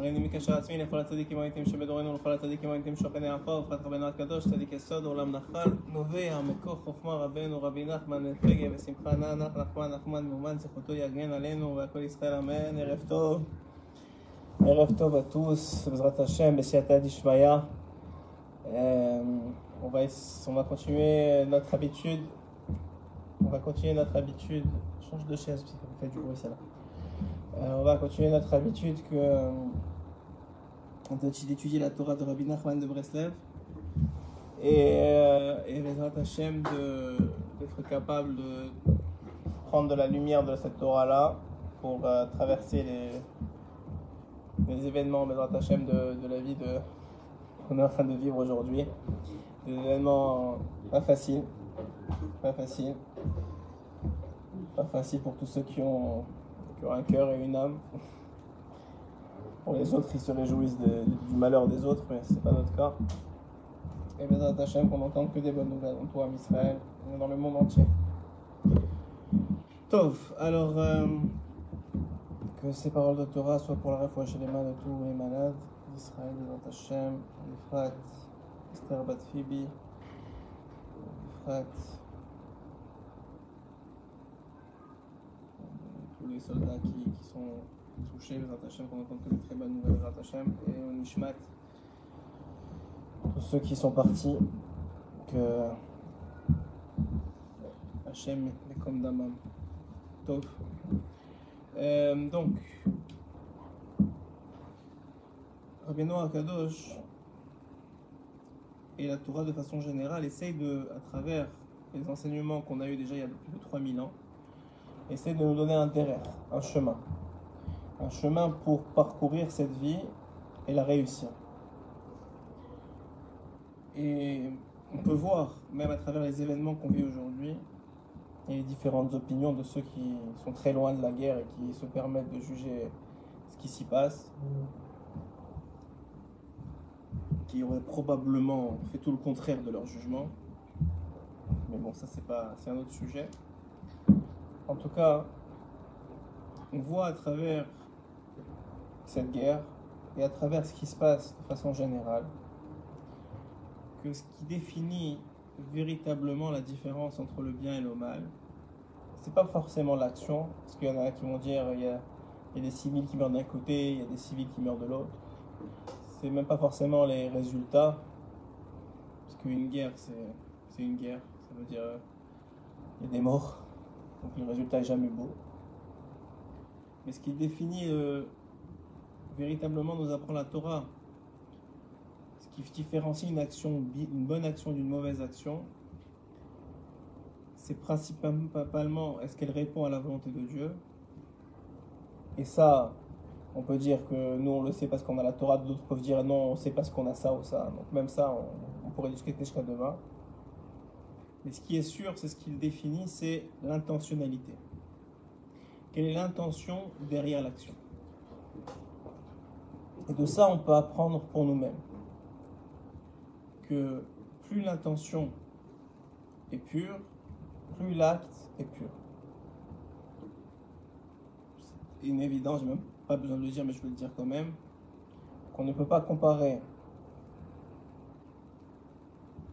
הריני מקשר עצמי לכל הצדיקים האמיתים שבדורנו ולכל הצדיקים האמיתים שוכני עפר ופת רבנו הקדוש צדיק יסוד עולם נחל נובע מכוח חוכמה רבנו רבי נחמן בן פגה ושמחה נח נח נחמן נחמן מאומן זכותו יגן עלינו והכל ישראל אמן ערב טוב ערב טוב tous בעזרת השם בסייעתא דשמיא Euh, on va, on va continuer notre habitude on va continuer notre habitude change de chaise parce que ça fait du bruit celle-là Euh, on va continuer notre habitude que euh, d'étudier la Torah de Rabbi Nachman de Breslev. Et, euh, et de- d'être capable de prendre de la lumière de cette Torah-là pour euh, traverser les, les événements de, de la vie qu'on est en train de vivre aujourd'hui. Des événements pas faciles, pas faciles, pas faciles pour tous ceux qui ont un cœur et une âme. Pour les autres, ils se réjouissent du malheur des autres, mais c'est pas notre cas. Et Bezrat Hashem, qu'on n'entende que des bonnes nouvelles en toi, Israël, dans le monde entier. Tov, alors euh, que ces paroles de Torah soient pour la réfoua chez les mains de tous les malades d'Israël, Bezrat Hashem, Efrat, Esther Bat Phoebe, Efrat, les soldats qui, sont touchés, les Hashem, qu'on entend que des très bonnes nouvelles, les Hashem, et au Nishmat, tous ceux qui sont partis, que Hachem est comme Damam. Tov. Euh, donc, Rabbeinu Akadosh et la Torah de façon générale essaye de, à travers les enseignements qu'on a eu déjà il y a plus de 3000 ans, essaie de nous donner un terrain, un chemin. Un chemin pour parcourir cette vie et la réussir. Et on peut voir, même à travers les événements qu'on vit aujourd'hui, et les différentes opinions de ceux qui sont très loin de la guerre et qui se permettent de juger ce qui s'y passe, qui auraient probablement fait tout le contraire de leur jugement. Mais bon, ça c'est pas, c'est un autre sujet. En tout cas, on voit à travers cette guerre et à travers ce qui se passe de façon générale que ce qui définit véritablement la différence entre le bien et le mal, c'est pas forcément l'action, parce qu'il y en a qui vont dire il y a, des civils qui meurent d'un côté, il y a des civils qui meurent de l'autre. C'est même pas forcément les résultats, parce qu'une guerre c'est c'est une guerre, ça veut dire euh, il y a des morts, donc le résultat est jamais beau. Mais ce qui définit euh, véritablement nous apprend la Torah, ce qui différencie une bonne action d'une mauvaise action, c'est principalement est-ce qu'elle répond à la volonté de Dieu. Et ça, on peut dire que nous on le sait parce qu'on a la Torah, d'autres peuvent dire non, on sait parce qu'on a ça ou ça. Donc même ça, on, on pourrait discuter jusqu'à demain. Mais ce qui est sûr, c'est ce qu'il définit, c'est l'intentionnalité. Quelle est l'intention derrière l'action? Et de ça, on peut apprendre pour nous-mêmes que plus l'intention est pure, plus l'acte est pur. C'est une évidence, j'ai même pas besoin de le dire, mais je vais le dire quand même, qu'on ne peut pas comparer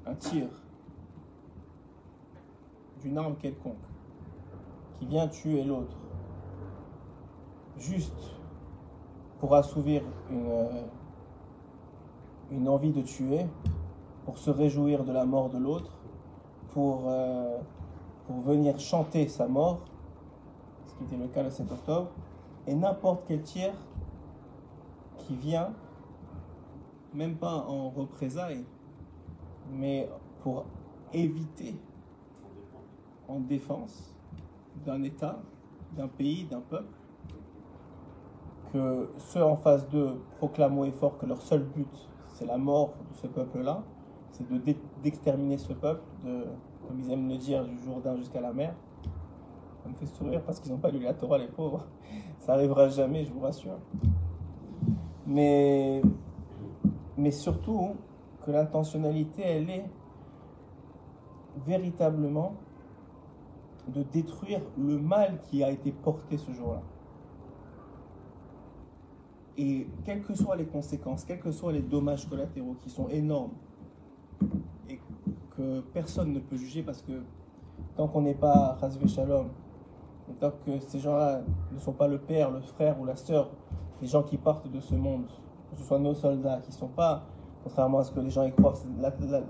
un tir d'une arme quelconque qui vient tuer l'autre juste pour assouvir une, euh, une envie de tuer, pour se réjouir de la mort de l'autre, pour, euh, pour venir chanter sa mort, ce qui était le cas le 7 octobre, et n'importe quel tir qui vient, même pas en représailles, mais pour éviter en défense d'un État, d'un pays, d'un peuple, que ceux en face d'eux proclament haut et fort que leur seul but, c'est la mort de ce peuple-là, c'est de d'ex- d'exterminer ce peuple, comme ils aiment le dire, du Jourdain jusqu'à la mer. Ça me fait sourire parce qu'ils n'ont pas lu la Torah, les pauvres. Ça arrivera jamais, je vous rassure. Mais, mais surtout, que l'intentionnalité, elle est véritablement de détruire le mal qui a été porté ce jour-là. Et quelles que soient les conséquences, quels que soient les dommages collatéraux qui sont énormes et que personne ne peut juger parce que tant qu'on n'est pas Razvé Shalom, tant que ces gens-là ne sont pas le père, le frère ou la sœur des gens qui partent de ce monde, que ce soit nos soldats, qui ne sont pas, contrairement à ce que les gens y croient,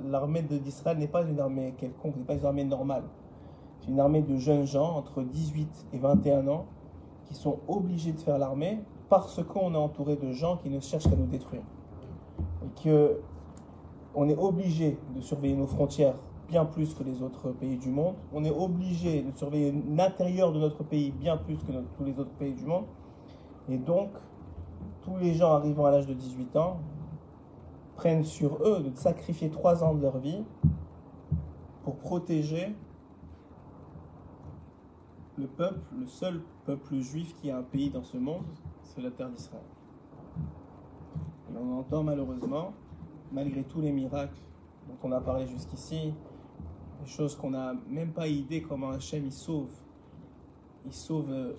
l'armée d'Israël n'est pas une armée quelconque, n'est pas une armée normale. Une armée de jeunes gens entre 18 et 21 ans qui sont obligés de faire l'armée parce qu'on est entouré de gens qui ne cherchent qu'à nous détruire. Et que on est obligé de surveiller nos frontières bien plus que les autres pays du monde. On est obligé de surveiller l'intérieur de notre pays bien plus que tous les autres pays du monde. Et donc, tous les gens arrivant à l'âge de 18 ans prennent sur eux de sacrifier trois ans de leur vie pour protéger le peuple, le seul peuple juif qui a un pays dans ce monde, c'est la terre d'Israël. On entend malheureusement, malgré tous les miracles dont on a parlé jusqu'ici, des choses qu'on n'a même pas idée comment Hachem il sauve. Il sauve, euh,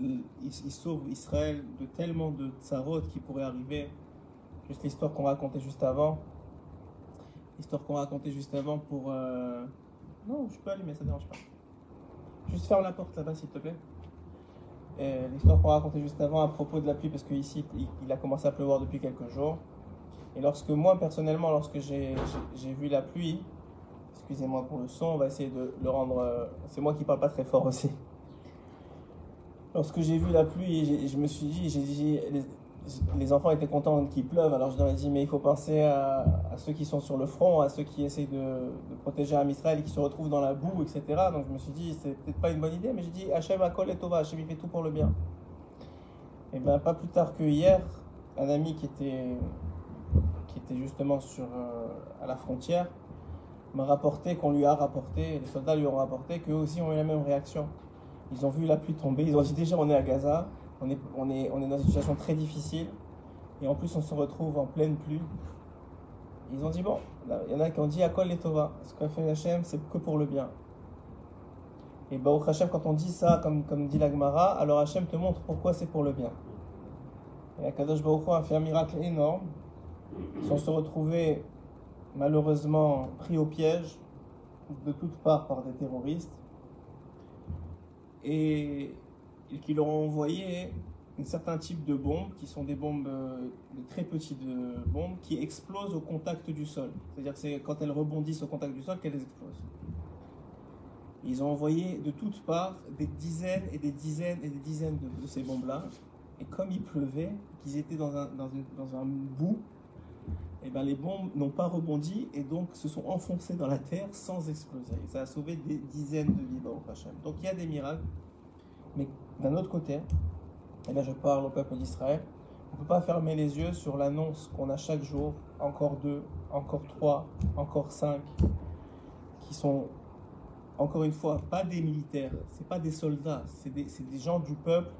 il, sauve Israël de tellement de tsarot qui pourraient arriver. Juste l'histoire qu'on racontait juste avant. L'histoire qu'on racontait juste avant pour. Euh, non, je peux allumer, ça ne dérange pas. Juste ferme la porte là-bas, s'il te plaît. L'histoire qu'on racontait juste avant à propos de la pluie, parce qu'ici, il a commencé à pleuvoir depuis quelques jours. Et lorsque moi, personnellement, lorsque j'ai vu la pluie, excusez-moi pour le son, on va essayer de le rendre. Euh, c'est moi qui parle pas très fort aussi. Lorsque j'ai vu la pluie, je me suis dit, j'ai dit, les, enfants étaient contents qu'il pleuve, alors je leur ai dit, mais il faut penser à, ceux qui sont sur le front, à ceux qui essayent de, protéger un Israël et qui se retrouvent dans la boue, etc. Donc je me suis dit, c'est peut-être pas une bonne idée, mais j'ai dit, Hachem Akol et Tova, Hachem il fait tout pour le bien. Et bien, pas plus tard que hier, un ami qui était, qui était justement sur, euh, à la frontière, m'a rapporté, qu'on lui a rapporté, les soldats lui ont rapporté qu'eux aussi ont eu la même réaction. Ils ont vu la pluie tomber, ils ont dit déjà on est à Gaza, on est, on est, on est dans une situation très difficile, et en plus on se retrouve en pleine pluie. Ils ont dit bon, il y en a qui ont dit Akol et Tova, ce qu'a fait Hachem c'est que pour le bien. Et Baruch Hachem, quand on dit ça, comme, comme dit l'Agmara, alors Hachem te montre pourquoi c'est pour le bien. Et Akadosh Baruch a fait un miracle énorme. Ils sont se retrouvés malheureusement pris au piège de toutes parts par des terroristes et, qui leur ont envoyé un certain type de bombes qui sont des bombes, de très petites bombes qui explosent au contact du sol. C'est-à-dire que c'est quand elles rebondissent au contact du sol qu'elles explosent. Ils ont envoyé de toutes parts des dizaines et des dizaines et des dizaines de, ces bombes-là. Et comme il pleuvait, qu'ils étaient dans un, dans, un bout, et eh ben, les bombes n'ont pas rebondi et donc se sont enfoncées dans la terre sans exploser. Et ça a sauvé des dizaines de vies au Hachem. Donc il y a des miracles. Mais d'un autre côté, et là je parle au peuple d'Israël, on ne peut pas fermer les yeux sur l'annonce qu'on a chaque jour, encore deux, encore trois, encore cinq, qui sont, encore une fois, pas des militaires, c'est pas des soldats, c'est des, gens du peuple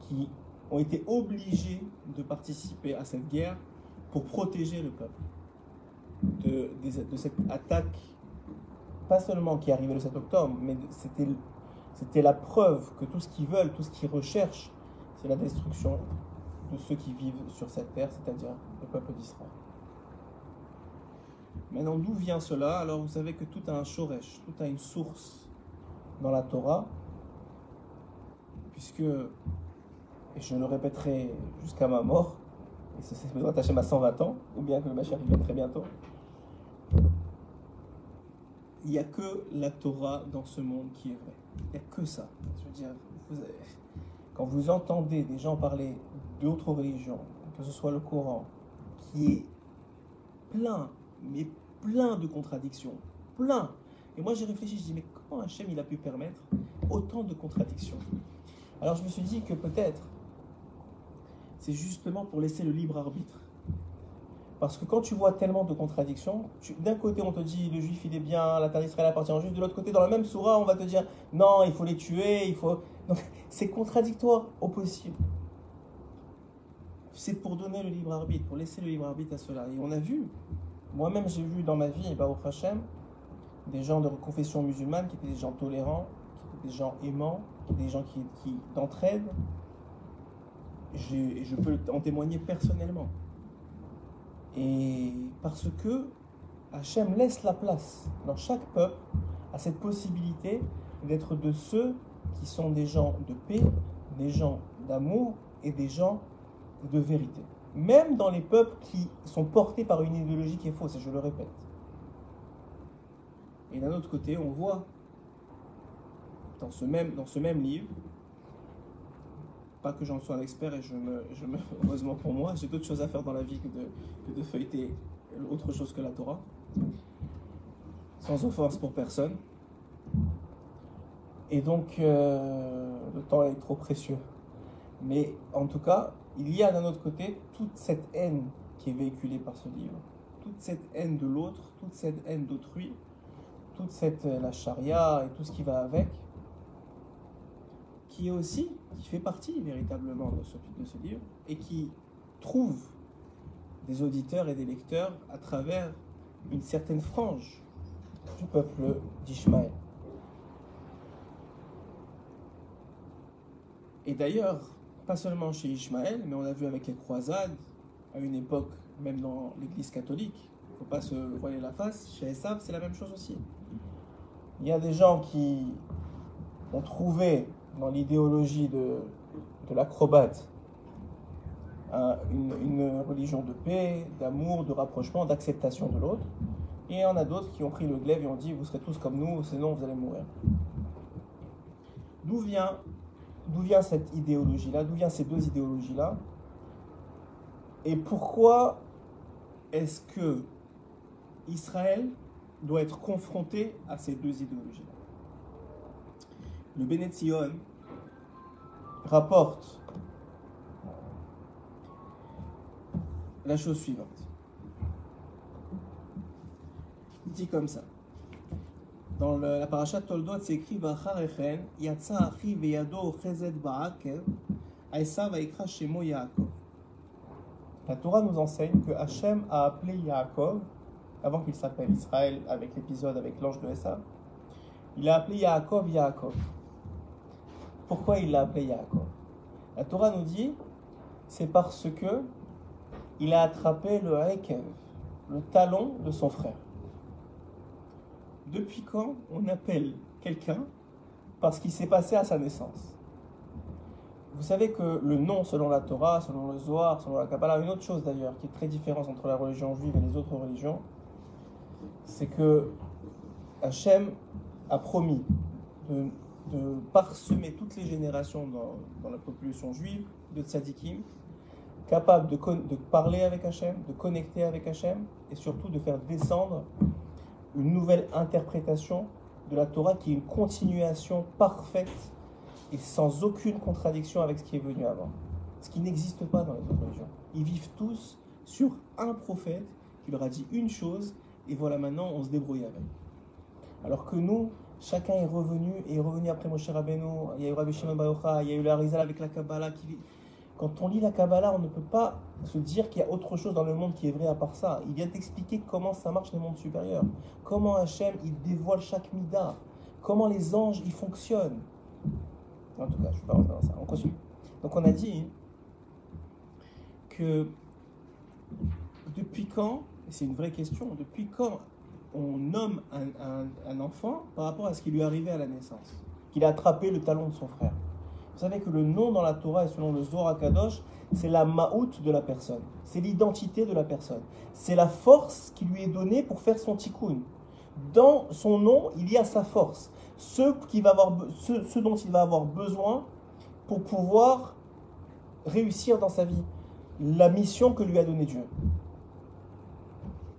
qui ont été obligés de participer à cette guerre pour protéger le peuple de, de, cette attaque, pas seulement qui arrivée le 7 octobre, mais c'était, c'était la preuve que tout ce qu'ils veulent, tout ce qu'ils recherchent, c'est la destruction de ceux qui vivent sur cette terre, c'est-à-dire le peuple d'Israël. Maintenant, d'où vient cela? Alors, vous savez que tout a un shoresh, tout a une source dans la Torah, puisque, et je le répéterai jusqu'à ma mort, et c'est besoin d'attacher à 120 ans, ou bien que le Mashiach vienne très bientôt. Il n'y a que la Torah dans ce monde qui est vrai. Il n'y a que ça. Je veux dire, quand vous entendez des gens parler d'autres religions, que ce soit le Coran, qui est plein, mais plein de contradictions, plein. Et moi j'ai réfléchi, je dis mais comment Hachem il a pu permettre autant de contradictions? Alors je me suis dit que peut-être c'est justement pour laisser le libre arbitre. Parce que quand tu vois tellement de contradictions, d'un côté on te dit le juif il est bien, la terre d'Israël appartient au juif, de l'autre côté dans la même sourate on va te dire non, il faut les tuer, il faut. c'est contradictoire au possible. C'est pour donner le libre arbitre, pour laisser le libre arbitre à cela. Et on a vu, moi-même j'ai vu dans ma vie, Baruch Hashem, des gens de confession musulmane qui étaient des gens tolérants, qui étaient des gens aimants, des gens qui, qui d'entraide, et je peux en témoigner personnellement. Et parce que Hachem laisse la place dans chaque peuple à cette possibilité d'être de ceux qui sont des gens de paix, des gens d'amour et des gens de vérité. Même dans les peuples qui sont portés par une idéologie qui est fausse, et je le répète. Et d'un autre côté, on voit dans ce même, dans ce même livre, que j'en sois un expert et je me, je me heureusement pour moi, j'ai d'autres choses à faire dans la vie que de, que de feuilleter autre chose que la Torah, sans offense pour personne. Et donc, euh, le temps est trop précieux. Mais en tout cas, il y a d'un autre côté toute cette haine qui est véhiculée par ce livre, toute cette haine de l'autre, toute cette haine d'autrui, toute cette euh, la charia et tout ce qui va avec, qui est aussi, qui fait partie véritablement de ce, livre et qui trouve des auditeurs et des lecteurs à travers une certaine frange du peuple d'Ishmaël. Et d'ailleurs, pas seulement chez Ishmaël, mais on a vu avec les croisades, à une époque, même dans l'église catholique, il ne faut pas se voiler la face, chez Esav, c'est la même chose aussi. Il y a des gens qui ont trouvé dans l'idéologie de, de l'acrobate une, religion de paix, d'amour, de rapprochement, d'acceptation de l'autre. Et il y en a d'autres qui ont pris le glaive et ont dit vous serez tous comme nous, sinon vous allez mourir. D'où vient D'où vient cette idéologie-là D'où viennent ces deux idéologies-là? Et pourquoi est-ce que Israël doit être confronté à ces deux idéologies-là? Le Bénétion rapporte la chose suivante. Il dit comme ça. Dans le, la paracha Toldot, c'est écrit Yatsa achi veyado vaikra shemo Yaakov. La Torah nous enseigne que Hachem a appelé Yaakov, avant qu'il s'appelle Israël, avec l'épisode avec l'ange de Esa, il a appelé Yaakov Yaakov. Pourquoi il l'a appelé Yaakov La Torah nous dit, c'est parce que il a attrapé le Hakev, le talon de son frère. Depuis quand on appelle quelqu'un parce qu'il s'est passé à sa naissance? Vous savez que le nom selon la Torah, selon le Zohar, selon la Kabbalah, une autre chose d'ailleurs qui est très différente entre la religion juive et les autres religions, c'est que Hachem a promis de, parsemer toutes les générations dans, la population juive de tzadikim, capables de, de parler avec Hachem, de connecter avec Hachem, et surtout de faire descendre une nouvelle interprétation de la Torah qui est une continuation parfaite et sans aucune contradiction avec ce qui est venu avant. Ce qui n'existe pas dans les autres religions. Ils vivent tous sur un prophète qui leur a dit une chose et voilà maintenant on se débrouille avec. Alors que nous, chacun est revenu et est revenu après Moshe Rabbeinu, il y a eu Rabbi Shimon il y a eu la Rizal avec la Kabbalah qui quand on lit la Kabbalah, on ne peut pas se dire qu'il y a autre chose dans le monde qui est vrai à part ça. Il vient t'expliquer comment ça marche les mondes supérieurs. Comment Hachem, il dévoile chaque mida. Comment les anges, ils fonctionnent. En tout cas, je ne vais pas dans ça. On continue. Donc on a dit que depuis quand, et c'est une vraie question, depuis quand on nomme un, enfant par rapport à ce qui lui arrivé à la naissance Qu'il a attrapé le talon de son frère. Vous savez que le nom dans la Torah et selon le Zohar Kadosh, c'est la ma'out de la personne. C'est l'identité de la personne. C'est la force qui lui est donnée pour faire son tikkun. Dans son nom, il y a sa force. Ce, qui va avoir, ce, dont il va avoir besoin pour pouvoir réussir dans sa vie. La mission que lui a donnée Dieu.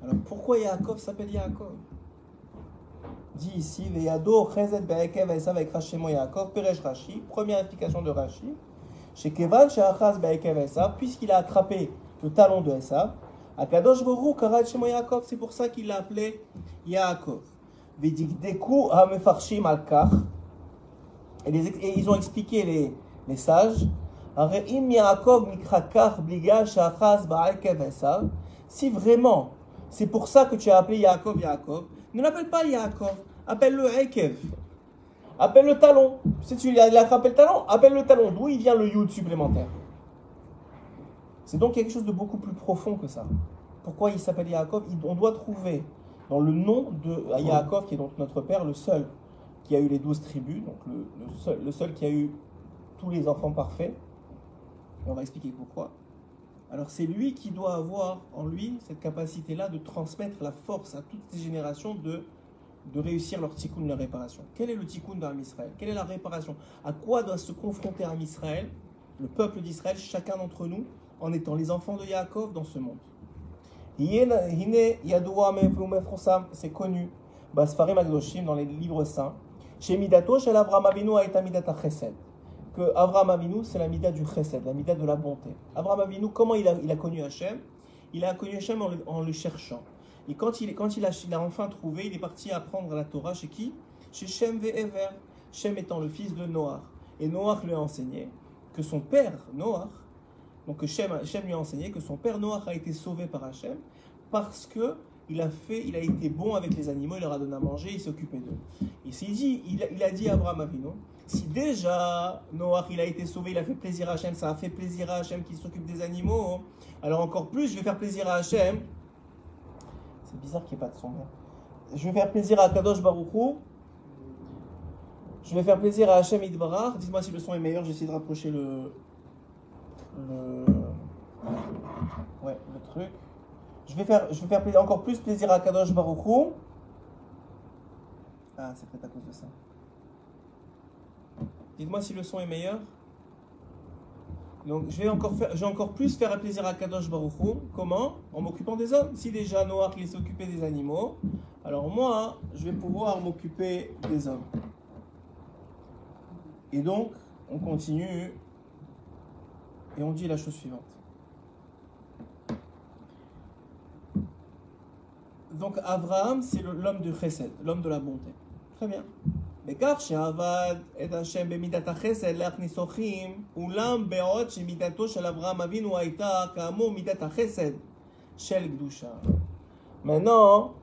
Alors pourquoi Yaakov s'appelle Yaakov? Dit ici, Veyado Chezet Be'ekev Esav avec Rashemo Yaakov, Peresh Rashi, première explication de Rashi, chez Kevan Sheachaz Be'ekev Esav, puisqu'il a attrapé le talon de Esav, Akadosh Boru Karat Shemo Yaakov, c'est pour ça qu'il l'a appelé Yaakov. Vedikdeku Hamefarshim Al-Kach, et, et ils ont expliqué les, les sages, Im Yaakov Mikrakach Bliga Sheachaz Be'ekev Esav, si vraiment c'est pour ça que tu as appelé Yaakov Yaakov, ne l'appelle pas Yaakov, appelle-le Ekev. Appelle le talon. Si tu a attrapé le talon, appelle le talon. D'où il vient le yud supplémentaire? C'est donc quelque chose de beaucoup plus profond que ça. Pourquoi il s'appelle Yaakov? On doit trouver dans le nom de Yaakov, qui est donc notre père, le seul qui a eu les douze tribus, donc le, seul, le seul qui a eu tous les enfants parfaits. Et on va expliquer pourquoi. Alors c'est lui qui doit avoir en lui cette capacité-là de transmettre la force à toutes ces générations de, réussir leur tikkun, leur réparation. Quel est le tikkun d'Arm Israël? Quelle est la réparation? À quoi doit se confronter Arm Israël, le peuple d'Israël, chacun d'entre nous, en étant les enfants de Yaakov dans ce monde? C'est connu, dans les livres saints, chez Midato, chez que Abraham Avinu, c'est la mida du chesed, la mida de la bonté. Abraham Avinu, comment il a, connu Hachem? Il a connu Hachem en le, cherchant. Et quand, il, quand il a enfin trouvé, il est parti apprendre la Torah chez qui? Chez Shem Ve'ever. Shem étant le fils de Noach. Et Noach lui a enseigné que son père, Noach, donc Shem, Shem lui a enseigné que son père Noach a été sauvé par Hachem parce que il a fait, il a été bon avec les animaux, il leur a donné à manger, il s'occupait d'eux. Et il, dit, il, a dit à Abraham Avinu, si déjà Noach il a été sauvé, il a fait plaisir à Hachem, ça a fait plaisir à Hachem qui s'occupe des animaux, alors encore plus je vais faire plaisir à Hachem. C'est bizarre qu'il n'y ait pas de son. Je vais faire plaisir à Kadosh Baruchou. Je vais faire plaisir à Hachem Idbarar. Dites-moi si le son est meilleur, j'essaie de rapprocher le. le. Ouais, le truc. Je vais faire, je vais faire encore plus plaisir à Kadosh Baruchou. Ah, c'est peut-être à cause de ça. Dites-moi si le son est meilleur. Donc, je vais encore, faire, encore plus faire plaisir à Kadosh Baruchou. Comment? En m'occupant des hommes. Si déjà Noah il s'occupait des animaux, alors moi, je vais pouvoir m'occuper des hommes. Et donc, on continue et on dit la chose suivante. Donc, Abraham, c'est l'homme de Chesed, l'homme de la bonté. Très bien. בכך שעבד את השם במידת החסד להכניס אורחים, אולם בעוד שמידתו של אברהם אבינו הייתה כאמור מידת החסד של קדושה. Maintenant,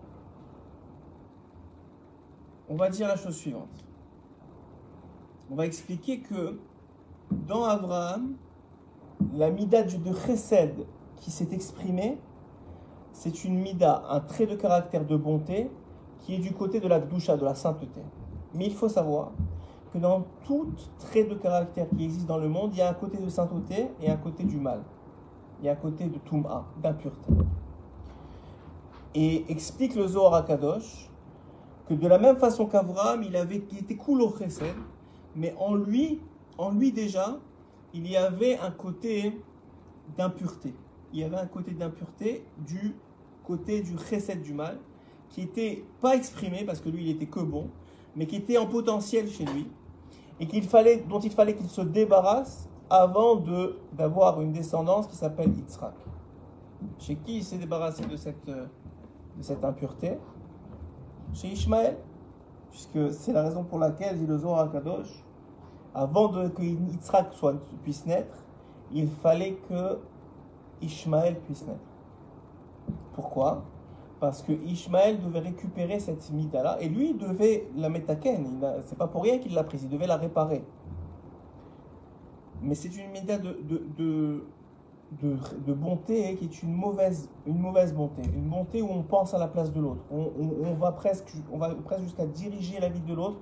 on va dire la chose suivante. On va expliquer que dans Abraham, la mida de chesed qui s'est exprimée, c'est une mida, un trait de caractère de bonté qui est du côté de la gdusha, de la sainteté. Mais il faut savoir que dans tout trait de caractère qui existe dans le monde, il y a un côté de sainteté et un côté du mal. Il y a un côté de tum'a, d'impureté. Et explique le Zohar Akadosh que de la même façon qu'Abraham, il, avait, il était cool chesed, mais en lui, en lui déjà, il y avait un côté d'impureté. Il y avait un côté d'impureté du côté du chesed du mal, qui n'était pas exprimé parce que lui, il était que bon, mais qui était en potentiel chez lui et fallait, dont il fallait qu'il se débarrasse avant de, d'avoir une descendance qui s'appelle Yitzhak. Chez qui il s'est débarrassé de cette, de cette impureté? Chez Ishmaël, puisque c'est la raison pour laquelle, dit le Zohar Kadosh, avant de, que Yitzhak soit, puisse naître, il fallait que Ishmaël puisse naître. Pourquoi? Parce que Ishmaël devait récupérer cette mida-là, et lui devait la mettre à Ken. C'est pas pour rien qu'il l'a prise, il devait la réparer. Mais c'est une mida de, de, de, de, bonté qui est une mauvaise, une mauvaise bonté. Une bonté où on pense à la place de l'autre. On, va presque, on va presque jusqu'à diriger la vie de l'autre.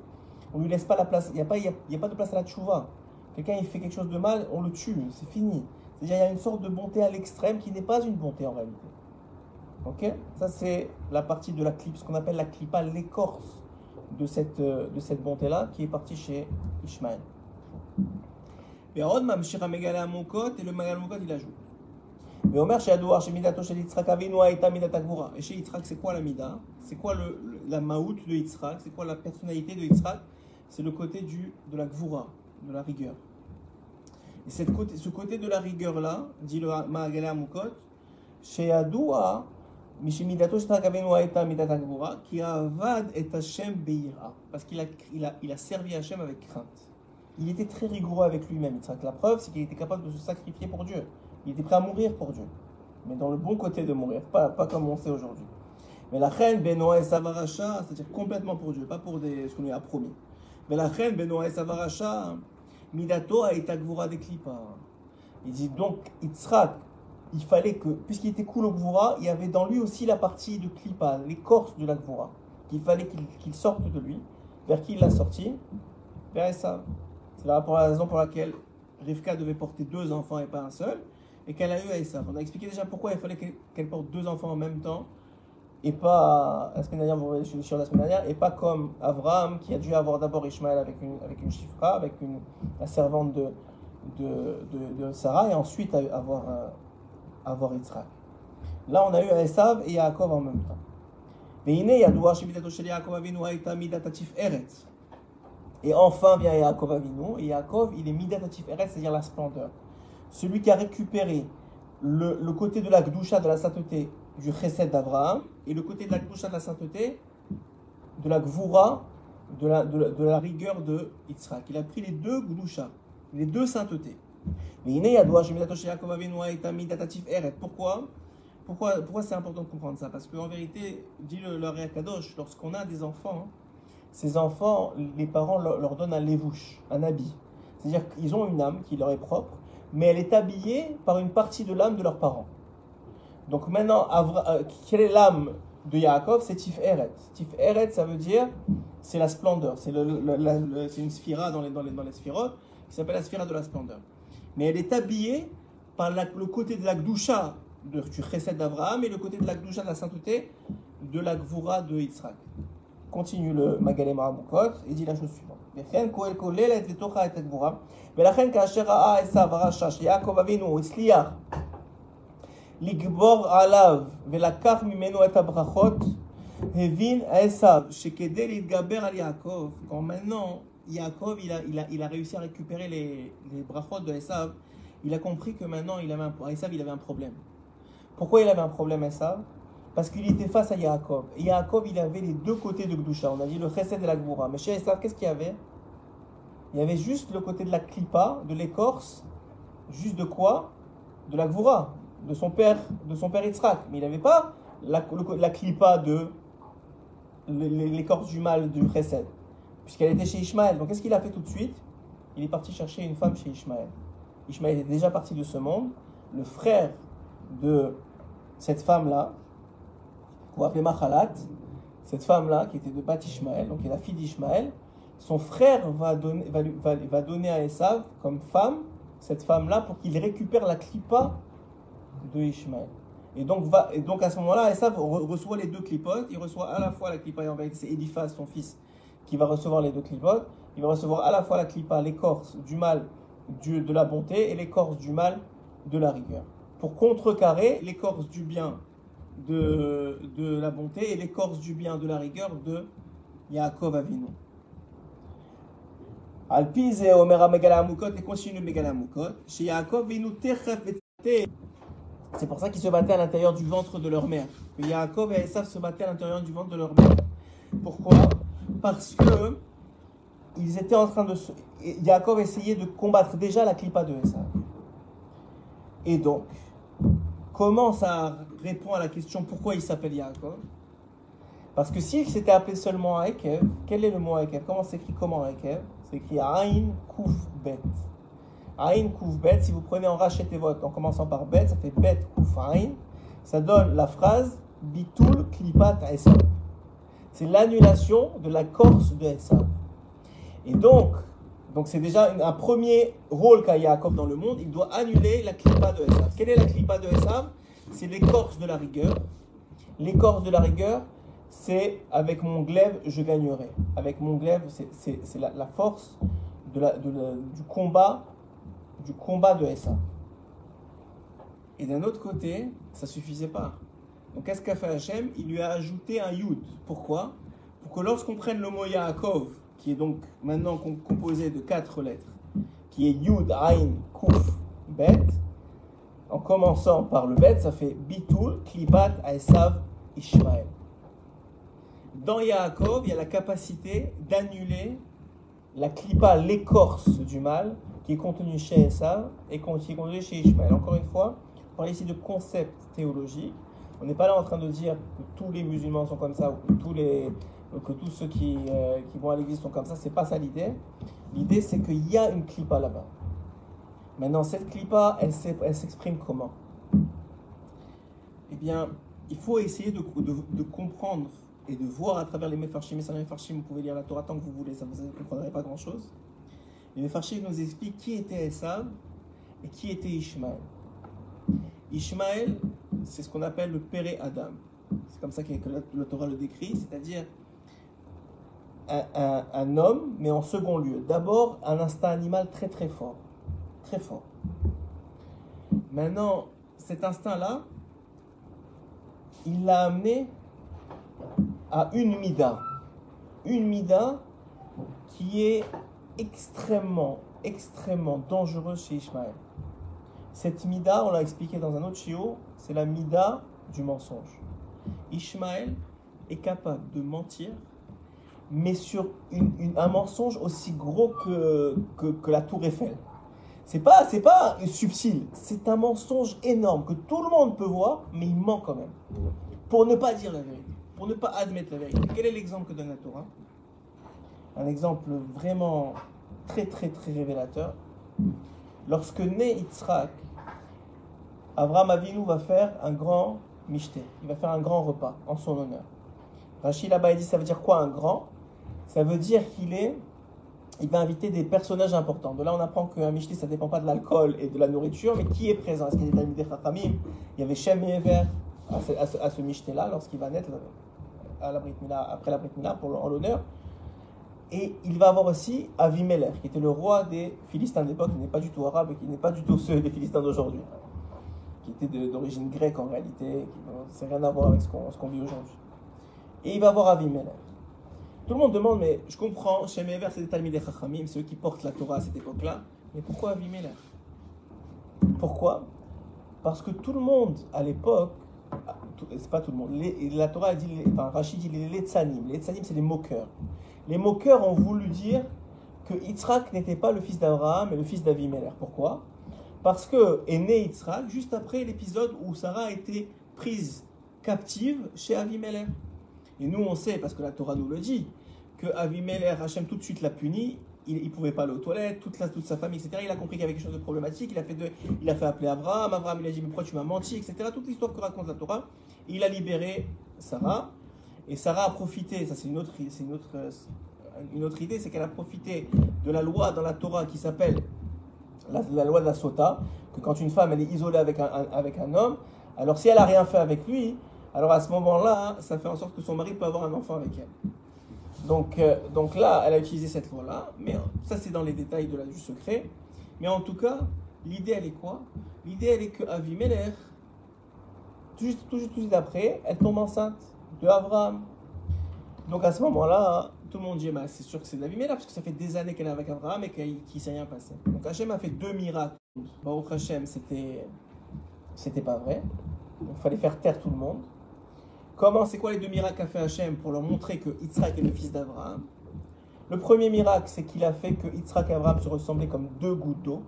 On lui laisse pas la place. Il n'y a, pas, il y a, pas de place à la tchouva. Quelqu'un il fait quelque chose de mal, on le tue, c'est fini. Il y a une sorte de bonté à l'extrême qui n'est pas une bonté en réalité. Ok? Ça, c'est la partie de la clip, ce qu'on appelle la clipa, l'écorce de cette, euh, de cette bonté-là, qui est partie chez Ishmael. Et le Megalamukot, il ajoute. Mais Omer chez Adouar, chez Midato, chez Yitzhak, Avinu, Aïta, Midat Et chez Yitzhak, c'est quoi la Mida? C'est quoi le, la Maout de Yitzhak? C'est quoi la personnalité de Yitzhak? C'est le côté du, de la Gvura, de la rigueur. Et cette ce côté de la rigueur-là, dit le Mukot, chez Adoua, parce qu'il a, il a, il a servi Hachem avec crainte. Il était très rigoureux avec lui-même. La preuve, c'est qu'il était capable de se sacrifier pour Dieu. Il était prêt à mourir pour Dieu. Mais dans le bon côté de mourir, pas, pas comme on sait aujourd'hui. Mais la reine Benoît Savaracha, c'est-à-dire complètement pour Dieu, pas pour des, ce qu'on lui a promis. Mais la reine Benoît Savaracha, Midato a été des clips. Il dit donc Yitzhak, il fallait que, puisqu'il était cool au Gvura, il y avait dans lui aussi la partie de Klippa, l'écorce de la Gvura, qu'il fallait qu'il sorte de lui. Vers qui il l'a sorti? Vers Esav. C'est la raison pour laquelle Rivka devait porter deux enfants et pas un seul, et qu'elle a eu Esav. On a expliqué déjà pourquoi il fallait qu'elle porte deux enfants en même temps, et pas, la semaine dernière, voyez sur la semaine dernière, et pas comme Abraham qui a dû avoir d'abord Ishmael avec une, avec une Shifra, avec une, la servante de, de, de, Sarah, et ensuite avoir, euh, avoir Yitzhak. Là, on a eu Esav et Yaakov en même temps. Et enfin vient Yaakov Avinu, et Yaakov, il est midatatif eret, c'est-à-dire la splendeur. Celui qui a récupéré le, le côté de la gdusha, de la sainteté du chesed d'Abraham, et le côté de la gdusha, de la sainteté, de la gvura, de la, de la, rigueur de Yitzhak. Il a pris les deux gdusha, les deux saintetés. Pourquoi? Pourquoi, pourquoi c'est important de comprendre ça? Parce qu'en vérité, dit le, le Kadosh, lorsqu'on a des enfants, ces enfants, les parents leur, donnent un lévouche, un habit. C'est-à-dire qu'ils ont une âme qui leur est propre, mais elle est habillée par une partie de l'âme de leurs parents. Donc maintenant, euh, quelle est l'âme de Yaakov C'est Tif Eret. Tif Eret, ça veut dire, c'est la splendeur. C'est une sphira dans les, dans les, dans les sphirotes qui s'appelle la sphira de la splendeur. Mais elle est habillée par le côté de la Gdusha du chesed d'Abraham et le côté de la Gdusha de la sainteté de la Gvura de Yitzhak. Continue le Magalé Maramukot et dit la chose suivante. וכן כהל כוללת בתוכה את הגבורה, ולכן כאשר ראה עשיו הרשע שיעקב אבינו הצליח לגבור עליו ולקח ממנו את הברכות, הבין עשיו שכדי להתגבר על יעקב, quand maintenant Yaakov il a, il, a, il a réussi à récupérer les, les brachot de Esav, il a compris que maintenant il avait un, Esav il avait un problème. Pourquoi il avait un problème ça Parce qu'il était face à Yaakov. Et Yaakov, il avait les deux côtés de Gdusha. On a dit le chesed de la Gvoura. Mais chez Esav, qu'est-ce qu'il y avait Il y avait juste le côté de la klipa, de l'écorce. Juste de quoi De la Gvoura, de son père, de son père Yitzhak. Mais il n'avait pas la, klipa de l'écorce du mal du chesed. Puisqu'elle était chez Ishmaël. Donc qu'est-ce qu'il a fait tout de suite? Il est parti chercher une femme chez Ishmaël. Ishmaël était déjà parti de ce monde. Le frère de cette femme-là, qu'on appelait Machalat, cette femme-là, qui était de Bat Ishmael, donc qui est la fille d'Ishmaël, son frère va donner, va, va, donner à Esav comme femme, cette femme-là, pour qu'il récupère la clipa de Ishmaël. Et donc, va, et donc à ce moment-là, Esav reçoit les deux clipotes. Il reçoit à la fois la clipa, et c'est Eliphaz, son fils, qui va recevoir les deux clipotes. Il va recevoir à la fois la clipa, l'écorce du mal de la bonté, et l'écorce du mal de la rigueur pour contrecarrer l'écorce du bien de, de la bonté et l'écorce du bien de la rigueur de Yaakov Avinu. Alpize Omera Megalamukot et continue Megalamukot. Chez Yaakov Avinu C'est pour ça qu'ils se battaient à l'intérieur du ventre de leur mère. Yaakov et Esav se battaient à l'intérieur du ventre de leur mère. Pourquoi? Parce que ils étaient en train de. Yaakov essayait de combattre déjà la clipa de Esav. Et donc, Comment ça répond à la question pourquoi il s'appelle Yaakov? Parce que s'il s'était appelé seulement Akev, quel est le mot Akev? Comment s'écrit comment Akev? C'est écrit Ain Kouf Bet. Ain Kouf Bet, si vous prenez en votre en commençant par Bet, ça fait Bet Kouf Ain. Ça donne la phrase Bitul Klipat Esav. C'est l'annulation de la corse de Esav. Et donc, donc c'est déjà un premier rôle qu'a Yaakov dans le monde. Il doit annuler la clipa de Esav. Quelle est la clipa de Esav C'est l'écorce de la rigueur. L'écorce de la rigueur, c'est avec mon glaive, je gagnerai. Avec mon glaive, c'est la, la, force du combat du combat de Esav. Et d'un autre côté, ça suffisait pas. Donc qu'est-ce qu'a fait Hachem? Il lui a ajouté un yud. Pourquoi? Pour que lorsqu'on prenne le mot Yaakov, qui est donc maintenant composé de quatre lettres, qui est Yud, Ain, Kuf, Bet. En commençant par le Bet, ça fait Bitul, Klipat, Aesav, Ishmael. Dans Yaakov, il y a la capacité d'annuler la klipa, l'écorce du mal, qui est contenue chez Esav et qui est contenue chez Ishmael. Encore une fois, on parle ici de concepts théologiques. On n'est pas là en train de dire que tous les musulmans sont comme ça ou que tous ceux qui, euh, qui vont à l'église sont comme ça, c'est pas ça l'idée. L'idée c'est qu'il y a une clipa là-bas. Maintenant, cette clipa, elle s'exprime comment? Eh bien, il faut essayer de, comprendre et de voir à travers les Mefarshim. Et sans les Mefarshim, vous pouvez lire la Torah tant que vous voulez, ça vous ne comprendrez pas grand-chose. Les Mefarshim nous expliquent qui était Esav et qui était Ishmaël. Ishmaël, c'est ce qu'on appelle le Péré Adam. C'est comme ça que le Torah le décrit, c'est-à-dire un, un, homme, mais en second lieu. D'abord, un instinct animal très très fort. Très fort. Maintenant, cet instinct-là, il l'a amené à une mida. Une mida qui est extrêmement, extrêmement dangereuse chez Ishmaël. Cette mida, on l'a expliqué dans un autre chiot, c'est la mida du mensonge. Ishmaël est capable de mentir, mais sur un mensonge aussi gros que, que, la tour Eiffel. C'est pas, c'est pas subtil, c'est un mensonge énorme que tout le monde peut voir, mais il ment quand même. Pour ne pas dire la vérité, pour ne pas admettre la vérité. Quel est l'exemple que donne la Torah? Un exemple vraiment très très très révélateur. Lorsque naît Yitzhak, Abraham Avinu va faire un grand mishté, il va faire un grand repas en son honneur. Rachid là-bas dit ça veut dire quoi un grand? Ça veut dire qu'il est il va inviter des personnages importants. De là, on apprend qu'un mishté, ça ne dépend pas de l'alcool et de la nourriture, mais qui est présent? Est-ce qu'il est invité Chachamim? Il y avait Shem et à ce, à ce, mishté-là, lorsqu'il va naître à la après la Brit pour l'honneur. Et il va avoir aussi Avimelech, qui était le roi des Philistins d'époque, qui n'est pas du tout arabe et qui n'est pas du tout ceux des Philistins d'aujourd'hui, qui était d'origine grecque en réalité, qui n'a rien à voir avec ce qu'on vit aujourd'hui. Et il va avoir Avimelech. Tout le monde demande, mais je comprends, chez Mever, c'est des Talmud Chachamim, ceux qui portent la Torah à cette époque-là, mais pourquoi Avimelech? Pourquoi? Parce que tout le monde à l'époque, c'est pas tout le monde, la Torah dit, enfin Rachid dit les Letzanim. Les Letzanim, c'est les moqueurs. Les moqueurs ont voulu dire que Yitzhak n'était pas le fils d'Abraham, mais le fils d'Avimelech. Pourquoi? Parce que est né Yitzhak juste après l'épisode où Sarah a été prise captive chez Avimelech. Et nous, on sait, parce que la Torah nous le dit, que Avimelech, Hachem tout de suite l'a puni, il ne pouvait pas aller aux toilettes, toute, sa famille, etc. Il a compris qu'il y avait quelque chose de problématique, il a fait, il a fait appeler Abraham, Abraham il a dit mais pourquoi tu m'as menti, etc. Toute l'histoire que raconte la Torah. Il a libéré Sarah, et Sarah a profité, ça c'est une autre, c'est une autre, une autre idée, c'est qu'elle a profité de la loi dans la Torah qui s'appelle la, loi de la Sota, que quand une femme elle est isolée avec un, avec un homme, alors si elle a rien fait avec lui, alors à ce moment-là, ça fait en sorte que son mari peut avoir un enfant avec elle. Donc, euh, donc là, elle a utilisé cette loi-là, mais ça c'est dans les détails de la, du secret. Mais en tout cas, l'idée elle est quoi? L'idée elle est que Avimelech, tout juste, tout juste, tout juste après, elle tombe enceinte de Abraham. Donc à ce moment-là, tout le monde dit bah, c'est sûr que c'est David parce que ça fait des années qu'elle est avec Abraham et qu'il ne s'est rien passé. Donc Hachem a fait deux miracles. Baruch Hachem, c'était, c'était pas vrai. il fallait faire taire tout le monde. Comment, c'est quoi les deux miracles qu'a fait Hachem pour leur montrer que Yitzhak est le fils d'Abraham? Le premier miracle, c'est qu'il a fait que Yitzhak et Abraham se ressemblaient comme deux gouttes d'eau.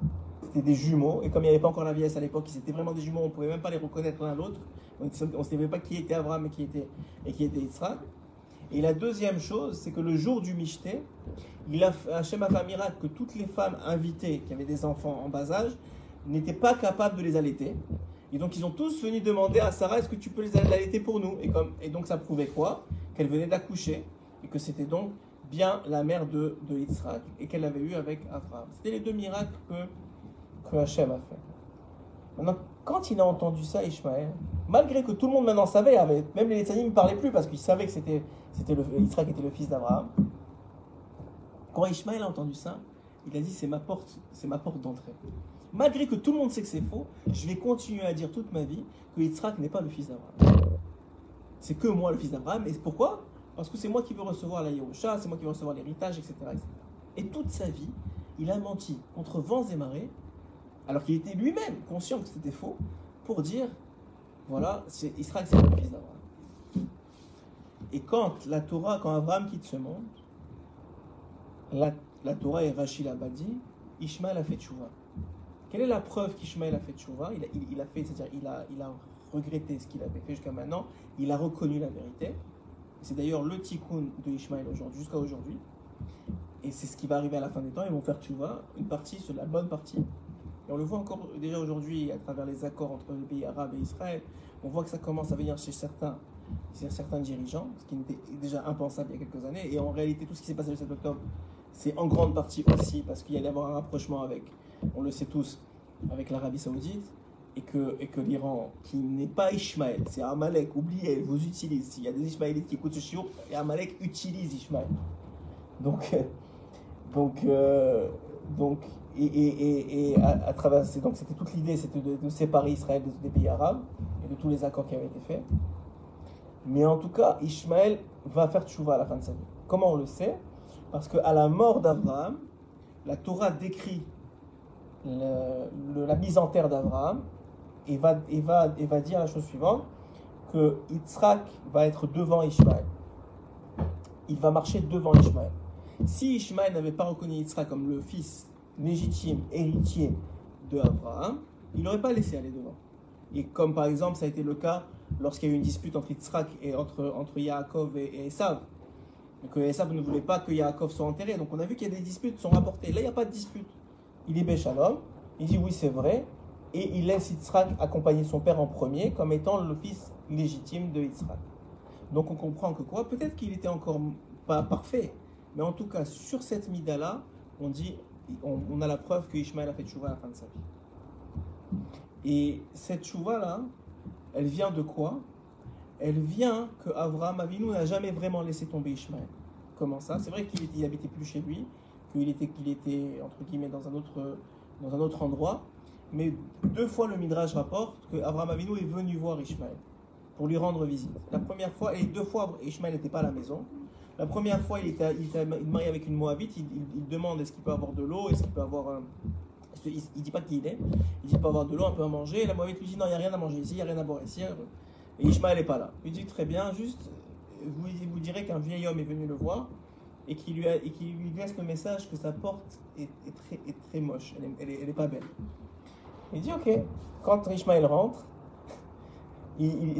C'était des jumeaux. Et comme il n'y avait pas encore la vieillesse à l'époque, ils étaient vraiment des jumeaux, on ne pouvait même pas les reconnaître l'un l'autre. On ne savait pas qui était Abraham et qui était, et qui était Yitzhak. Et la deuxième chose, c'est que le jour du Michté, il a, Hachem a fait un miracle que toutes les femmes invitées qui avaient des enfants en bas âge n'étaient pas capables de les allaiter. Et donc ils ont tous venu demander à Sarah, est-ce que tu peux les allaiter pour nous? Et, comme, et donc ça prouvait quoi? Qu'elle venait d'accoucher et que c'était donc bien la mère de, de Yitzhak et qu'elle avait eu avec Abraham. C'était les deux miracles que, Hachem a fait. Maintenant, quand il a entendu ça, Ishmaël, malgré que tout le monde maintenant savait, avait, même les Netzanim ne parlaient plus parce qu'ils savaient que c'était, le, Yitzhak était le fils d'Abraham. Quand Ishmaël a entendu ça, il a dit c'est ma porte, c'est ma porte d'entrée malgré que tout le monde sait que c'est faux, je vais continuer à dire toute ma vie que Yitzhak n'est pas le fils d'Abraham. C'est que moi le fils d'Abraham. Et pourquoi? Parce que c'est moi qui veux recevoir la Yerusha, c'est moi qui veux recevoir l'héritage, etc., Et toute sa vie, il a menti contre vents et marées, alors qu'il était lui-même conscient que c'était faux, pour dire voilà, c'est Israël, c'est le fils d'Abraham. Et quand la Torah, quand Abraham quitte ce monde, la, Torah et Rachid Abadi, Ishmael a fait tchouva. Quelle est la preuve qu'Ishmaël a fait tchouva? Il a, fait, c'est-à-dire il a, il a regretté ce qu'il avait fait jusqu'à maintenant, il a reconnu la vérité. C'est d'ailleurs le tikkun de Ishmaël aujourd'hui, jusqu'à aujourd'hui. Et c'est ce qui va arriver à la fin des temps. Ils vont faire tchouva, une partie, la bonne partie. Et on le voit encore déjà aujourd'hui à travers les accords entre les pays arabes et Israël. On voit que ça commence à venir chez certains, chez certains dirigeants, ce qui n'était déjà impensable il y a quelques années. Et en réalité, tout ce qui s'est passé le 7 octobre, c'est en grande partie aussi parce qu'il y allait avoir un rapprochement avec, on le sait tous, avec l'Arabie Saoudite et que, l'Iran, qui n'est pas Ishmaël, c'est Amalek, oubliez, vous utilisez. S'il y a des Ishmaélites qui écoutent ce chiot, et Amalek utilise Ishmaël. Donc, donc, euh, donc et, et, à, travers, donc c'était toute l'idée, c'était de, séparer Israël des, pays arabes et de tous les accords qui avaient été faits. Mais en tout cas, Ishmaël va faire tchouva à la fin de sa vie. Comment on le sait? Parce qu'à la mort d'Abraham, la Torah décrit la mise en terre d'Abraham et va, et, va, et va dire la chose suivante que Yitzhak va être devant Ishmaël. Il va marcher devant Ishmaël. Si Ishmaël n'avait pas reconnu Yitzhak comme le fils légitime héritier de Abraham, il n'aurait pas laissé aller devant. Et comme par exemple, ça a été le cas lorsqu'il y a eu une dispute entre Yitzhak et entre, entre Yaakov et, Esav. que Esav ne voulait pas que Yaakov soit enterré. Donc on a vu qu'il y a des disputes qui sont rapportées. Là, il n'y a pas de dispute. Il est Béchalom, il dit oui, c'est vrai, et il laisse Yitzhak accompagner son père en premier comme étant le fils légitime de Yitzhak. Donc on comprend que quoi? Peut-être qu'il était encore pas parfait, mais en tout cas, sur cette mida-là, on dit on, a la preuve que Ishmael a fait chouva à la fin de sa vie. Et cette chouva-là, elle vient de quoi? Elle vient que Avraham Avinu n'a jamais vraiment laissé tomber Ishmael. Comment ça? C'est vrai qu'il n'habitait plus chez lui, qu'il était, qu'il était, entre guillemets, dans un, autre, dans un autre endroit. Mais deux fois, le Midrash rapporte que Avraham Avinu est venu voir Ishmael pour lui rendre visite. La première fois, et deux fois, Ishmael n'était pas à la maison. La première fois, il était, il marié avec une Moabite. Il, demande est-ce qu'il peut avoir de l'eau, est-ce qu'il peut avoir. Il, ne dit pas qui il est. Il dit pas avoir de l'eau, un peu à manger. Et la Moabite lui dit non, il n'y a rien à manger ici, il n'y a rien à boire ici. Et Ishmael n'est pas là. Il dit très bien, juste, vous, vous direz qu'un vieil homme est venu le voir et qui lui, laisse le message que sa porte est, très, moche, elle n'est est, pas belle. Il dit ok. Quand Ishmael rentre,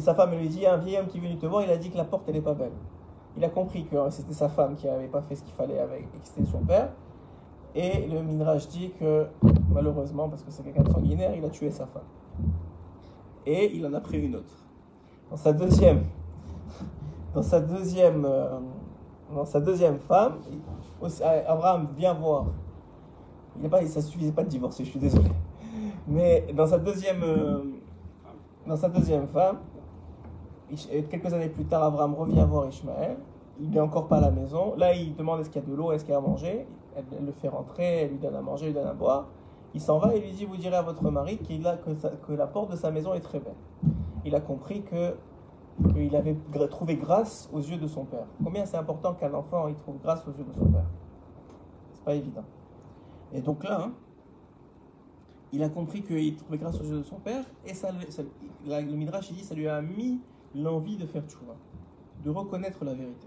sa femme lui dit un vieil homme qui est venu te voir, il a dit que la porte elle n'est pas belle il a compris que c'était sa femme qui n'avait pas fait ce qu'il fallait avec et que c'était son père. Et le Midrash dit que, malheureusement, parce que c'est quelqu'un de sanguinaire, il a tué sa femme. Et il en a pris une autre. Dans sa deuxième, dans sa deuxième, euh, dans sa deuxième femme, Abraham vient voir. Il pas, ça suffisait pas de divorcer, je suis désolé. Mais dans sa deuxième, euh, dans sa deuxième femme, quelques années plus tard, Abraham revient voir Ishmaël. Il n'est encore pas à la maison. Là, il demande est-ce qu'il y a de l'eau, est-ce qu'il y a à manger? Elle, le fait rentrer, elle lui donne à manger, elle lui donne à boire. Il s'en va et lui dit Vous direz à votre mari qu'il a, que, que, la porte de sa maison est très belle. Il a compris que qu'il avait trouvé grâce aux yeux de son père. Combien c'est important qu'un enfant il trouve grâce aux yeux de son père? C'est pas évident. Et donc là, hein, il a compris qu'il trouvait grâce aux yeux de son père, et ça, le Midrash il dit ça lui a mis l'envie de faire tchouva, de reconnaître la vérité.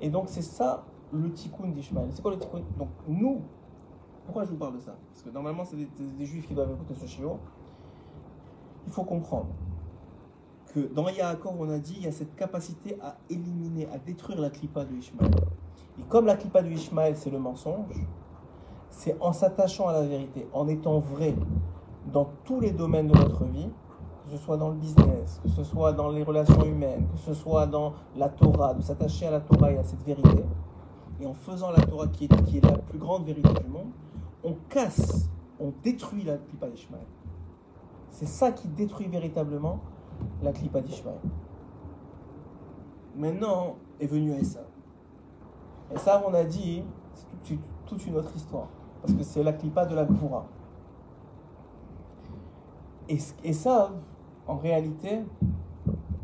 Et donc c'est ça le tikkun d'Ishmael. C'est quoi le tikkun? Donc nous, pourquoi je vous parle de ça? Parce que normalement c'est des, juifs qui doivent écouter ce chiot. Il faut comprendre que dans Yaakov on a dit il y a cette capacité à éliminer, à détruire la clipa de Ishmael. Et comme la clipa de Ishmael c'est le mensonge, c'est en s'attachant à la vérité, en étant vrai dans tous les domaines de notre vie, que ce soit dans le business, que ce soit dans les relations humaines, que ce soit dans la Torah, de s'attacher à la Torah et à cette vérité, et en faisant la Torah qui est, la plus grande vérité du monde, on casse, on détruit la clipa d'Ishmael. C'est ça qui détruit véritablement la clipa d'Ishmael. Maintenant est venu Essa. Essa, on a dit, c'est toute une autre histoire, parce que c'est la clipa de la Gvura. Et, et ça, en réalité,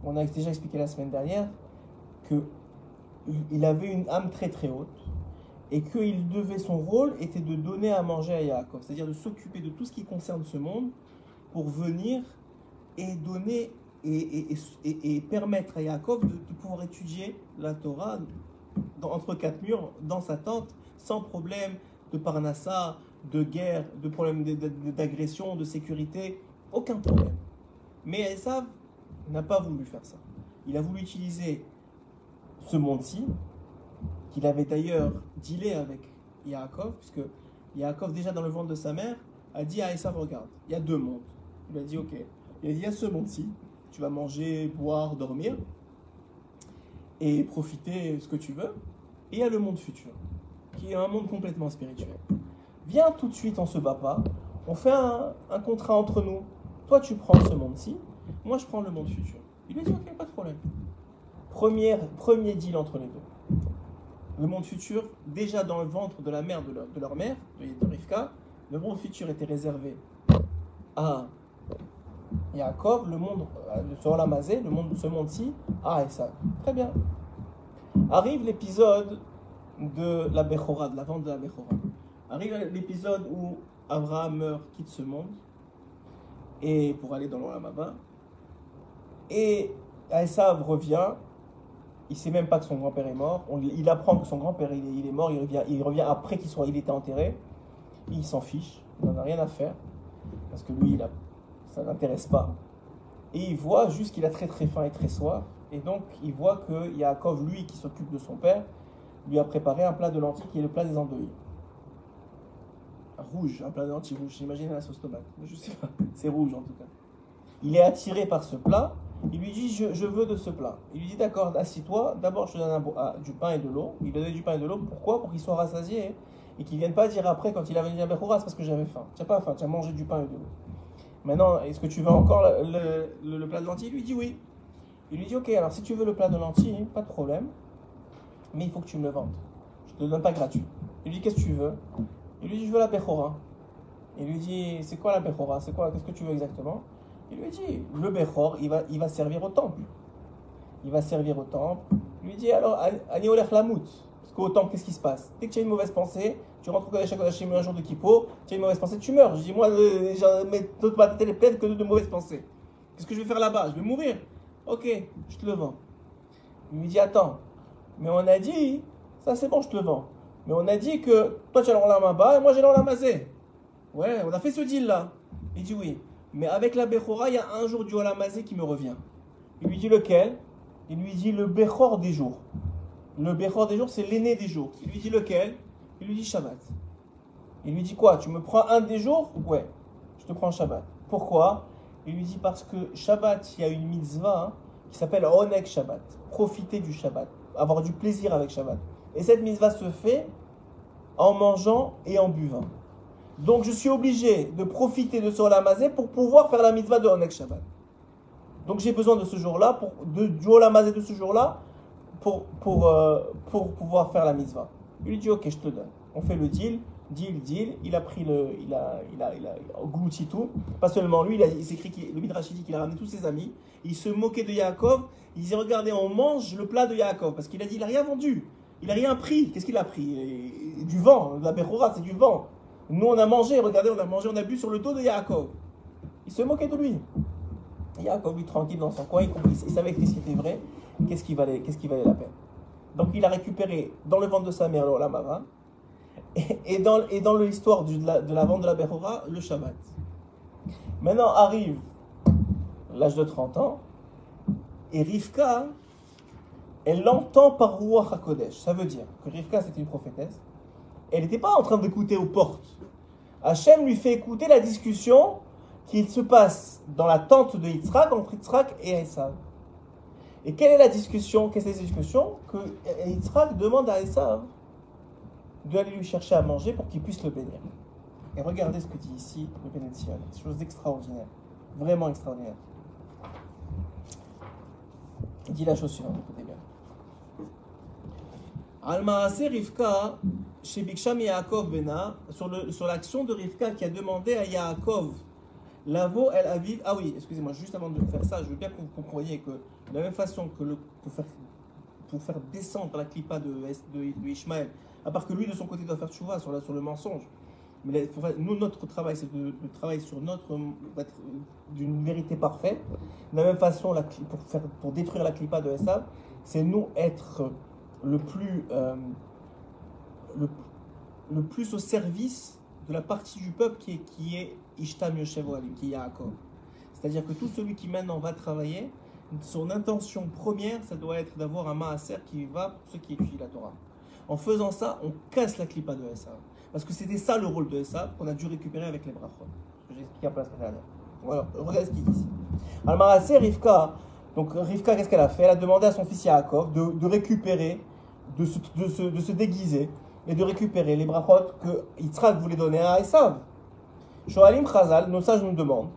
on a déjà expliqué la semaine dernière qu'il avait une âme très très haute et qu'il devait, son rôle était de donner à manger à Yaakov, c'est-à-dire de s'occuper de tout ce qui concerne ce monde pour venir et donner et, et, permettre à Yaakov de, pouvoir étudier la Torah entre quatre murs dans sa tente sans problème de parnassa, de guerre, de problème d'agression, de sécurité, aucun problème. Mais Esav n'a pas voulu faire ça. Il a voulu utiliser ce monde-ci, qu'il avait d'ailleurs dealé avec Yaakov, puisque Yaakov, déjà dans le ventre de sa mère, a dit à Esav, regarde, il y a deux mondes. Il a dit, ok, il y a ce monde-ci, tu vas manger, boire, dormir, et profiter ce que tu veux. Et il y a le monde futur, qui est un monde complètement spirituel. Viens tout de suite, on se bat pas, on fait un contrat entre nous. Toi, tu prends ce monde-ci, moi, je prends le monde futur. Il a dit, ok, pas de problème. Première, premier deal entre les deux. Le monde futur, déjà dans le ventre de la mère de leur, de mère, de, Rivka, le monde futur était réservé à Yaakov, le monde euh, sur la Mazé, le monde, ce monde-ci, à Esa. Très bien. Arrive l'épisode de la Bechora, de la vente de la Bechora. Arrive l'épisode où Abraham meurt, quitte ce monde, et pour aller dans l'Olamaba. Et Esav revient, il sait même pas que son grand-père est mort. il apprend que son grand-père il, est mort, il revient, il revient après qu'il soit, il était enterré. Il s'en fiche, il n'en a rien à faire parce que lui, ça n'intéresse pas. Et il voit juste qu'il a très très faim et très soif. Et donc il voit que Yaakov, lui, qui s'occupe de son père, lui a préparé un plat de lentilles qui est le plat des andouilles. Rouge, un plat de lentilles rouge. J'imagine la sauce tomate. Je sais pas. C'est rouge en tout cas. Il est attiré par ce plat il lui dit je, veux de ce plat. Il lui dit d'accord, assis-toi. D'abord, je te donne ah, du pain et de l'eau. Il lui donne du pain et de l'eau. Pourquoi? Pour qu'il soit rassasié et qu'il ne vienne pas dire après quand il a venu à Bechora, c'est parce que j'avais faim. Tu pas faim, tu as mangé du pain et de l'eau. Maintenant, est-ce que tu veux encore le, plat de lentilles? Il lui dit oui. Il lui dit ok, alors si tu veux le plat de lentilles, pas de problème, mais il faut que tu me le vendes. Je ne te le donne pas gratuit. Il lui dit qu'est-ce que tu veux? Il lui dit je veux la Bechora. Il lui dit c'est quoi la Bechora? C'est quoi? Qu'est-ce que tu veux exactement? Il lui dit, le Bechor, il va, il va servir au temple. Il va servir au temple. Il lui dit, alors, Aniolech Lamout. Parce qu'au temple, qu'est-ce qui se passe? Dès que tu as une mauvaise pensée, tu rentres au Kodesh HaKodashim un jour de Kippo, tu as une mauvaise pensée, tu meurs. Je dis, moi, ma tête est pleine que de mauvaises pensées. Qu'est-ce que je vais faire là-bas? Je vais mourir. Ok, je te le vends. Il lui dit, attends, mais on a dit, ça c'est bon, je te le vends. Mais on a dit que toi tu as la bas et moi j'ai l'Olamazé. Ouais, on a fait ce deal là. Il dit oui. Mais avec la Bechora, il y a un jour du Olamazé qui me revient. Il lui dit lequel? Il lui dit le Bechor des jours. Le Bechor des jours, c'est l'aîné des jours. Il lui dit lequel? Il lui dit Shabbat. Il lui dit quoi? Tu me prends un des jours? Ouais, je te prends Shabbat. Pourquoi? Il lui dit parce que Shabbat, il y a une mitzvah hein, qui s'appelle Onek Shabbat. Profiter du Shabbat, avoir du plaisir avec Shabbat. Et cette mitzvah se fait en mangeant et en buvant. Donc je suis obligé de profiter de ce Olamazé pour pouvoir faire la mitzvah de Onek Shabbat. Donc j'ai besoin de ce jour-là, de, du Olamazé de ce jour-là, pour, pour, euh, pour pouvoir faire la mitzvah. Il lui dit Ok, je te donne. On fait le deal, deal, deal. Il a pris le. Il a, il a, il a tout. Pas seulement lui, il, il s'écrit, le Midrash dit qu'il a ramené tous ses amis. Il se moquait de Yaakov. Il disait Regardez, on mange le plat de Yaakov. Parce qu'il a dit Il n'a rien vendu. Il n'a rien pris. Qu'est-ce qu'il a pris? Du vent. La Bechora, c'est du vent. Nous, on a mangé, regardez, on a mangé, on a bu sur le dos de Yaakov. Il se moquait de lui. Yaakov, lui, tranquille dans son coin, il, savait que ce était vrai, qu'est-ce qui, valait, qu'est-ce qui valait la peine. Donc, il a récupéré dans le ventre de sa mère, la Mara, et, dans, et dans l'histoire de la, de la vente de la Bechora, le Shabbat. Maintenant arrive l'âge de 30 ans, et Rivka, elle l'entend par Ruach HaKodesh. Ça veut dire que Rivka, c'était une prophétesse, elle n'était pas en train d'écouter aux portes. Hachem lui fait écouter la discussion qui se passe dans la tente de Yitzhak entre Yitzhak et Esav. Et quelle est la discussion? Qu'est-ce que c'est cette discussion? Que Yitzhak demande à Esav d'aller lui chercher à manger pour qu'il puisse le bénir. Et regardez ce que dit ici le bénédiction. Chose extraordinaire. Vraiment extraordinaire. Il dit la chose suivante. Al-Maaseh Rivka, chez Biksham Yaakov Bena, sur l'action de Rivka qui a demandé à Yaakov, Lavo El Aviv. Ah oui, excusez-moi, juste avant de faire ça, je veux bien que vous compreniez que de la même façon que le, pour, faire, pour faire descendre la clipa de, de, Ishmael, à part que lui de son côté doit faire chouva sur, sur le mensonge. Mais nous, notre travail, c'est de, travailler sur notre d'une vérité parfaite. De la même façon, la, pour, faire, pour détruire la clipa de Esav, c'est nous être le plus, euh, le, plus au service de la partie du peuple qui est, qui est Ishtam Yoshev qui est Yaakov. C'est-à-dire que tout celui qui maintenant va travailler, son intention première, ça doit être d'avoir un maaser qui va pour ceux qui étudient la Torah. En faisant ça, on casse la clipa de Esav. Parce que c'était ça le rôle de Esav qu'on a dû récupérer avec les brachot. Que j'ai expliqué un peu la dernière. Voilà, regardez ce qu'il dit ici. Al-Marasé, Rivka, donc Rivka, qu'est-ce qu'elle a fait? Elle a demandé à son fils Yaakov de, récupérer, de se, déguiser et de récupérer les brachot que Yitzhak voulait donner à Esav. Shoalim Chazal, nos sages nous demandent.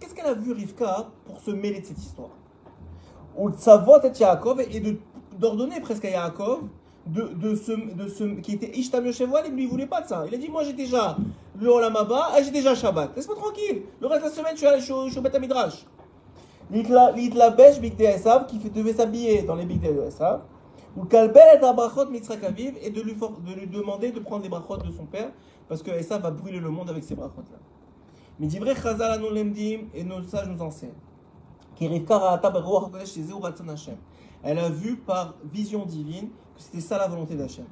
Qu'est-ce qu'elle a vu Rivka pour se mêler de cette histoire? Ou Tzavot et Yaakov et d'ordonner presque à Yaakov de, de ce, de ce, qui était Ishtam Yoshevoal, ne lui voulait pas de ça. Il a dit Moi j'ai déjà le Olam Haba et j'ai déjà Shabbat. Laisse-moi tranquille. Le reste de la semaine, je suis allé je je suis au Midrash. L'itla Besh Big Esav qui devait s'habiller dans les Big de Esav. Ou Kalbel et et de lui, demander de prendre les brachot de son père parce que Esav va brûler le monde avec ces brachot là. Mais divrei Chazal Anou Lemdim et nos sages nous enseignent. Elle a vu par vision divine c'était ça la volonté d'Hachem.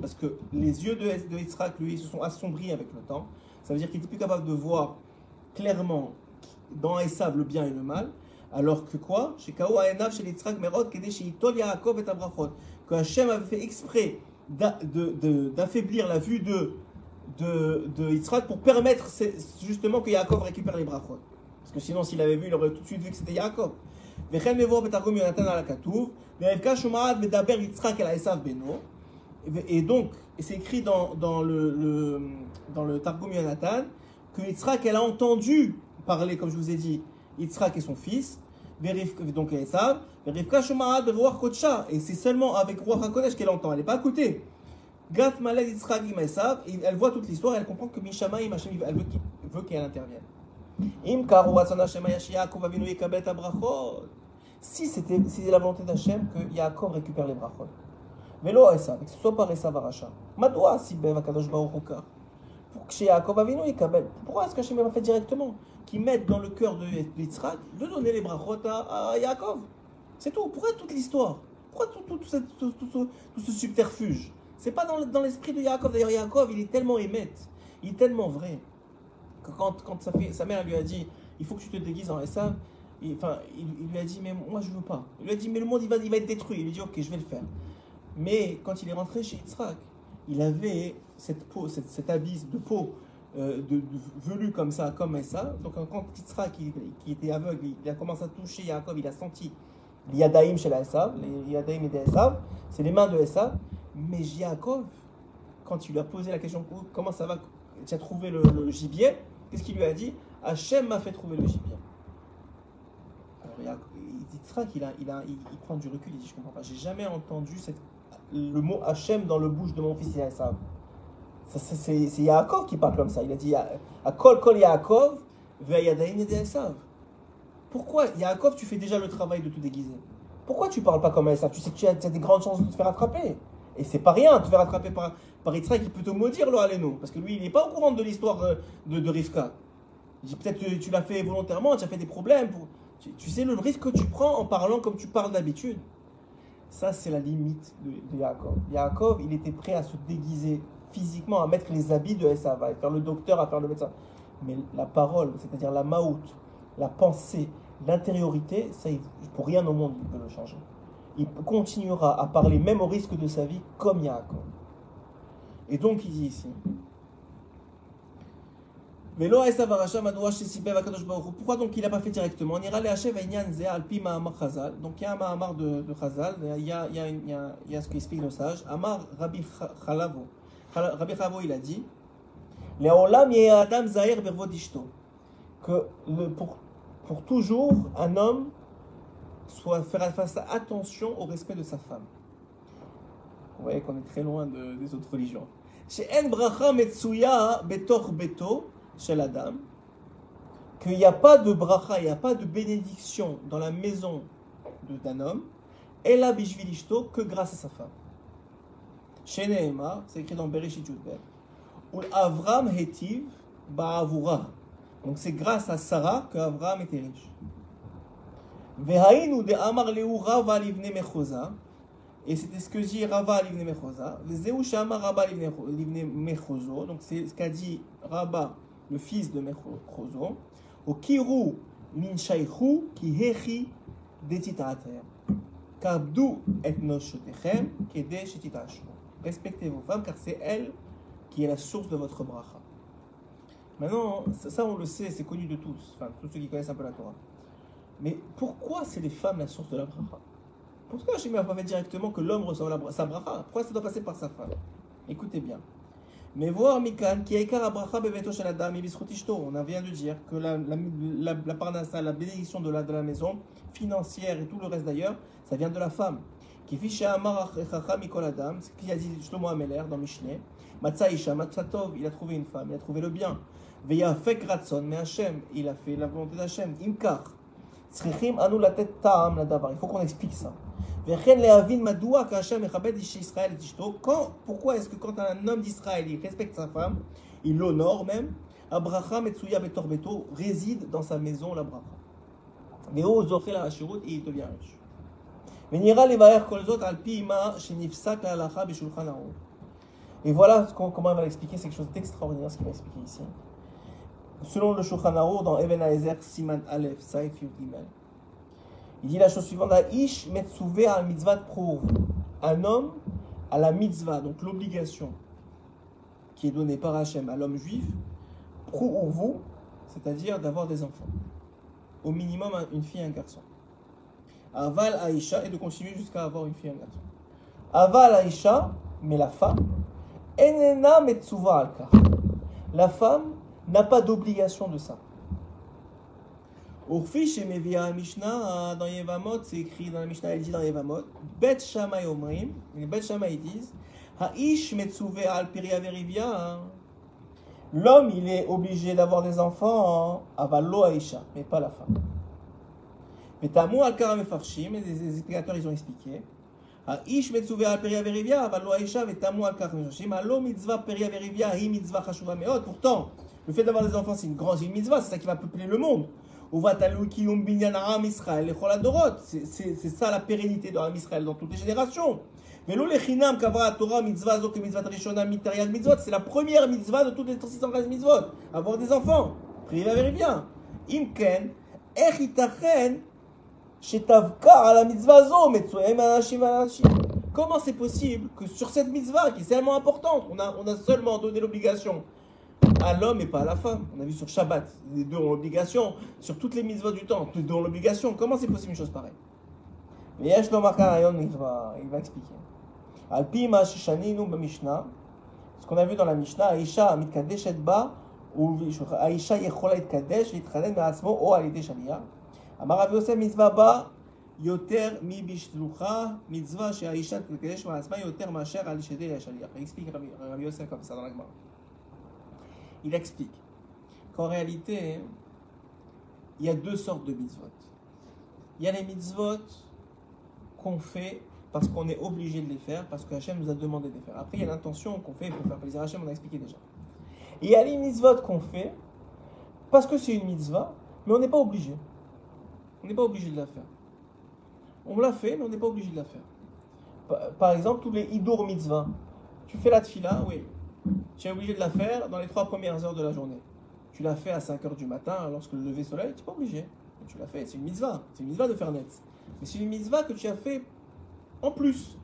Parce que les yeux de, de Yitzhak, lui, se sont assombris avec le temps. Ça veut dire qu'il n'était plus capable de voir clairement dans Esav le bien et le mal. Alors que quoi? Que Hachem avait fait exprès d'affaiblir la vue de, de, de Yitzhak pour permettre justement que Yaakov récupère les brachot. Parce que sinon, s'il avait vu, il aurait tout de suite vu que c'était Yaakov. וכן מבוא בתרגום יונתן על הכתוב, ורבקה שומעת מדבר יצחק אל עשיו בנו, ו- et donc, et c'est écrit dans, dans, le, le, dans le Targum Yonatan, que Yitzhak, elle a entendu parler, comme je vous ai dit, Yitzhak et son fils, Verif- donc Esav, Rivka Shomarat Beruach Kodsha, et c'est seulement avec Ruach HaKodesh qu'elle entend, elle n'est pas à côté. Gat Maled Yitzhak im Esav, et elle voit toute l'histoire, elle comprend que Mishamaim Hashem, elle veut qu'il- veut qu'elle intervienne. Im. Si c'était la volonté d'Hachem que Yaakov récupère les brachot. Velo Esav, que ce soit par Esav Aracha. Madoua si bev akadosh. Pour que Yaakov avinu yekabel. Pourquoi est-ce qu'Hachem a fait directement Qu'ils mettent dans le cœur de Yitzhak de donner les brachot à, Yaakov? C'est tout. Pourquoi toute l'histoire? Pourquoi tout, tout, tout, tout- ce subterfuge? C'est pas dans, le- dans l'esprit de Yaakov. D'ailleurs, Yaakov, il est tellement émette, il est tellement vrai quand, quand sa, mère lui a dit il faut que tu te déguises en Esav, il, enfin, il, lui a dit mais moi je veux pas. Il lui a dit mais le monde il va, il va être détruit. Il lui a dit ok je vais le faire. Mais quand il est rentré chez Yitzhak, il avait cette peau, cette, cet habit de peau euh, de, velu comme ça, comme Esav. Donc quand Yitzhak qui était aveugle, il, a commencé à toucher Yaakov, il a senti l'Yadaïm chez la Esav, les et des c'est les mains de Esav. Mais Yaakov, quand il lui a posé la question comment ça va, tu as trouvé le gibier, qu'est-ce qu'il lui a dit Hachem m'a fait trouver le gibier. Alors il dit il, a, il, a, il, prend du recul, il dit Je comprends pas, j'ai jamais entendu le mot Hachem dans le bouche de mon fils ça, C'est Yaakov qui parle comme ça. Il a dit à Kol Yaakov, Ve'ayadaïn et Esav. Pourquoi Yaakov, tu fais déjà le travail de te déguiser? Pourquoi tu parles pas comme Esav Tu sais que tu as des grandes chances de te faire attraper. Et c'est pas rien, de te faire attraper par, par Yitzhak qui peut te maudire, le Aleno. Parce que lui, il n'est pas au courant de l'histoire euh, de, de Rivka. Il Peut-être que tu l'as fait volontairement, tu as fait des problèmes. Tu, tu sais le risque que tu prends en parlant comme tu parles d'habitude. Ça, c'est la limite de, de Yaakov. Yaakov, il était prêt à se déguiser physiquement, à mettre les habits de Esav, à faire le docteur, à faire le médecin. Mais la parole, c'est-à-dire la maout, la pensée, l'intériorité, ça, il- pour rien au monde, il peut le changer. Il continuera à parler, même au risque de sa vie, comme Yaakov. Et donc, il dit ici. Pourquoi donc il n'a pas fait directement? Donc il y a un Mahamar de, de Chazal, il y a, il y, a, il y, a, il y a ce qu'explique le sage. Amar Rabbi Cha- Chalavo. Chala- Rabbi Chalavo il a dit. Que le, pour, pour toujours, un homme soit faire attention au respect de sa femme. Vous voyez qu'on est très loin de- des autres religions. Chez chez l'Adam, qu'il n'y a pas de bracha, il n'y a pas de bénédiction dans la maison d'un homme, et la bishvilishto que grâce à sa femme. Chez Nehemar, c'est écrit dans Bereshit Yudbet, ou Avram Hetiv Ba'avura. Donc c'est grâce à Sarah que Avram était riche. Vehainu de Amar Leu Rava Livne Mechoza. Et c'était ce que dit Rava Livne Livne Livne Mechozo. Donc c'est ce qu'a dit Raba, le fils de Mechozo. Au Kiru Min Shaichu Ki Hechi detitater. Kabdou et noshotechem kede shetitashmu. Respectez vos femmes car c'est elle qui est la source de votre bracha. Maintenant, ça, on le sait, c'est connu de tous, enfin tous ceux qui connaissent un peu la Torah. Mais pourquoi c'est les femmes la source de la bracha? Pourquoi Hachem n'a pas fait directement que l'homme reçoit la, sa bracha? Pourquoi ça doit passer par sa femme? Écoutez bien. Mais voir Mikan, qui a bracha beveto adam. On vient de dire que la, la, la, parnassa, la bénédiction de la, de la maison, financière et tout le reste d'ailleurs, ça vient de la femme. Qui fiche Amar Mikol Adam, ce qu'il a dit Shlomo Ameler dans Mishneh. Matza Isha, Matza Tov, il a trouvé une femme, il a trouvé le bien. Veya Fek Ratson, mais Hachem, il a fait la volonté d'Hachem. Imkar. Tzrichim anu la tête ta'am la davar. Il faut qu'on explique ça. Vechen lehavin madoua k'Hachem echabed ish Israël et ishto. Quand, pourquoi est-ce que quand un homme d'Israël, il respecte sa femme, il l'honore même, Abraham Metsuya Betorbeto réside dans sa maison, la bracha. Veo zoché la hashirut, et il devient riche. ונראה לבאר כל זאת על פי מה שנפסק להלכה בשולחן ערוך. Et voilà ce qu'on- comment il va l'expliquer, c'est quelque chose d'extraordinaire ce qu'il va expliquer ici. Selon le Shulchan dans Even Haezer, Siman Aleph, Saif Yud Gimel, il dit la chose suivante Ish metsuve al mitzvah prouv. Un homme a la mitzvah, donc l'obligation qui est donnée par Hachem à l'homme juif, prouvu, c'est-à-dire d'avoir des enfants. Au minimum un- une fille et un garçon. Aval Aïcha et de continuer jusqu'à avoir une fille et un garçon. Aval Aïcha, mais la femme, Enena Metsuva Alka. La femme n'a pas d'obligation de ça. Urfish et Mevia Mishnah, dans Yevamot, c'est écrit dans la Mishnah, elle dit dans Yevamot, Bet Shammai Omrim, les Bet Shammai disent, Haish Metsuve al Piria Verivia, l'homme il est obligé d'avoir des enfants, Avalo Aisha, mais pas la femme. Mais Tamou al Karam Farshim, les explicateurs ils ont expliqué, Haish Metsuve al Piria Verivia, Avalo Aisha, Vetamu al Karam Farshim, Alo Mitzvah Piria Verivia, Hi Mitzvah Chashuva Meot, pourtant, le fait d'avoir des enfants, c'est une grande mitzvah, c'est ça qui va peupler le monde. C'est ça la pérennité de Israël dans toutes les générations. Mais c'est la première mitzvah de toutes les 615 mitzvot. Avoir des enfants. Priez la bien. Imken, Comment c'est possible que sur cette mitzvah qui est tellement importante, on a, on a seulement donné l'obligation à l'homme et pas à la femme. On a vu sur Shabbat, les deux ont l'obligation, sur toutes les mises du temps, les deux ont l'obligation. Comment c'est possible une chose pareille? Mais Yesh il va, il va expliquer. Alpi Mishnah, ce qu'on a vu dans la Mishnah, Aisha Mitkadesh Ba, ou Aisha Yechola Itkadesh, Itchanen Asmo, O Alide Shaliya. Amar Rabbi Yosef Mitzvah Ba, Yoter Mi Bishlucha, Mitzvah Shea Aisha Mitkadesh Ma'asma, Yoter Masher Al Shede Yashaliya. Il explique Rabbi Yosef comme ça dans la Gemara. Il explique qu'en réalité, il y a deux sortes de mitzvot. Il y a les mitzvot qu'on fait parce qu'on est obligé de les faire, parce que Hachem nous a demandé de les faire. Après, il y a l'intention qu'on fait pour faire plaisir à Hachem, on a expliqué déjà. Il y a les mitzvot qu'on fait parce que c'est une mitzvah, mais on n'est pas obligé. On n'est pas obligé de la faire. On l'a fait, mais on n'est pas obligé de la faire. Par- exemple, tous les Idur mitzvah. Tu fais la tfila, oui. Tu es obligé de la faire dans les trois premières heures de la journée. Tu l'as fait à 5 heures du matin, lorsque le lever soleil, tu n'es pas obligé. Tu l'as fait, c'est une mitzvah. C'est une mitzvah de faire net. Mais c'est une mitzvah que tu as fait en plus.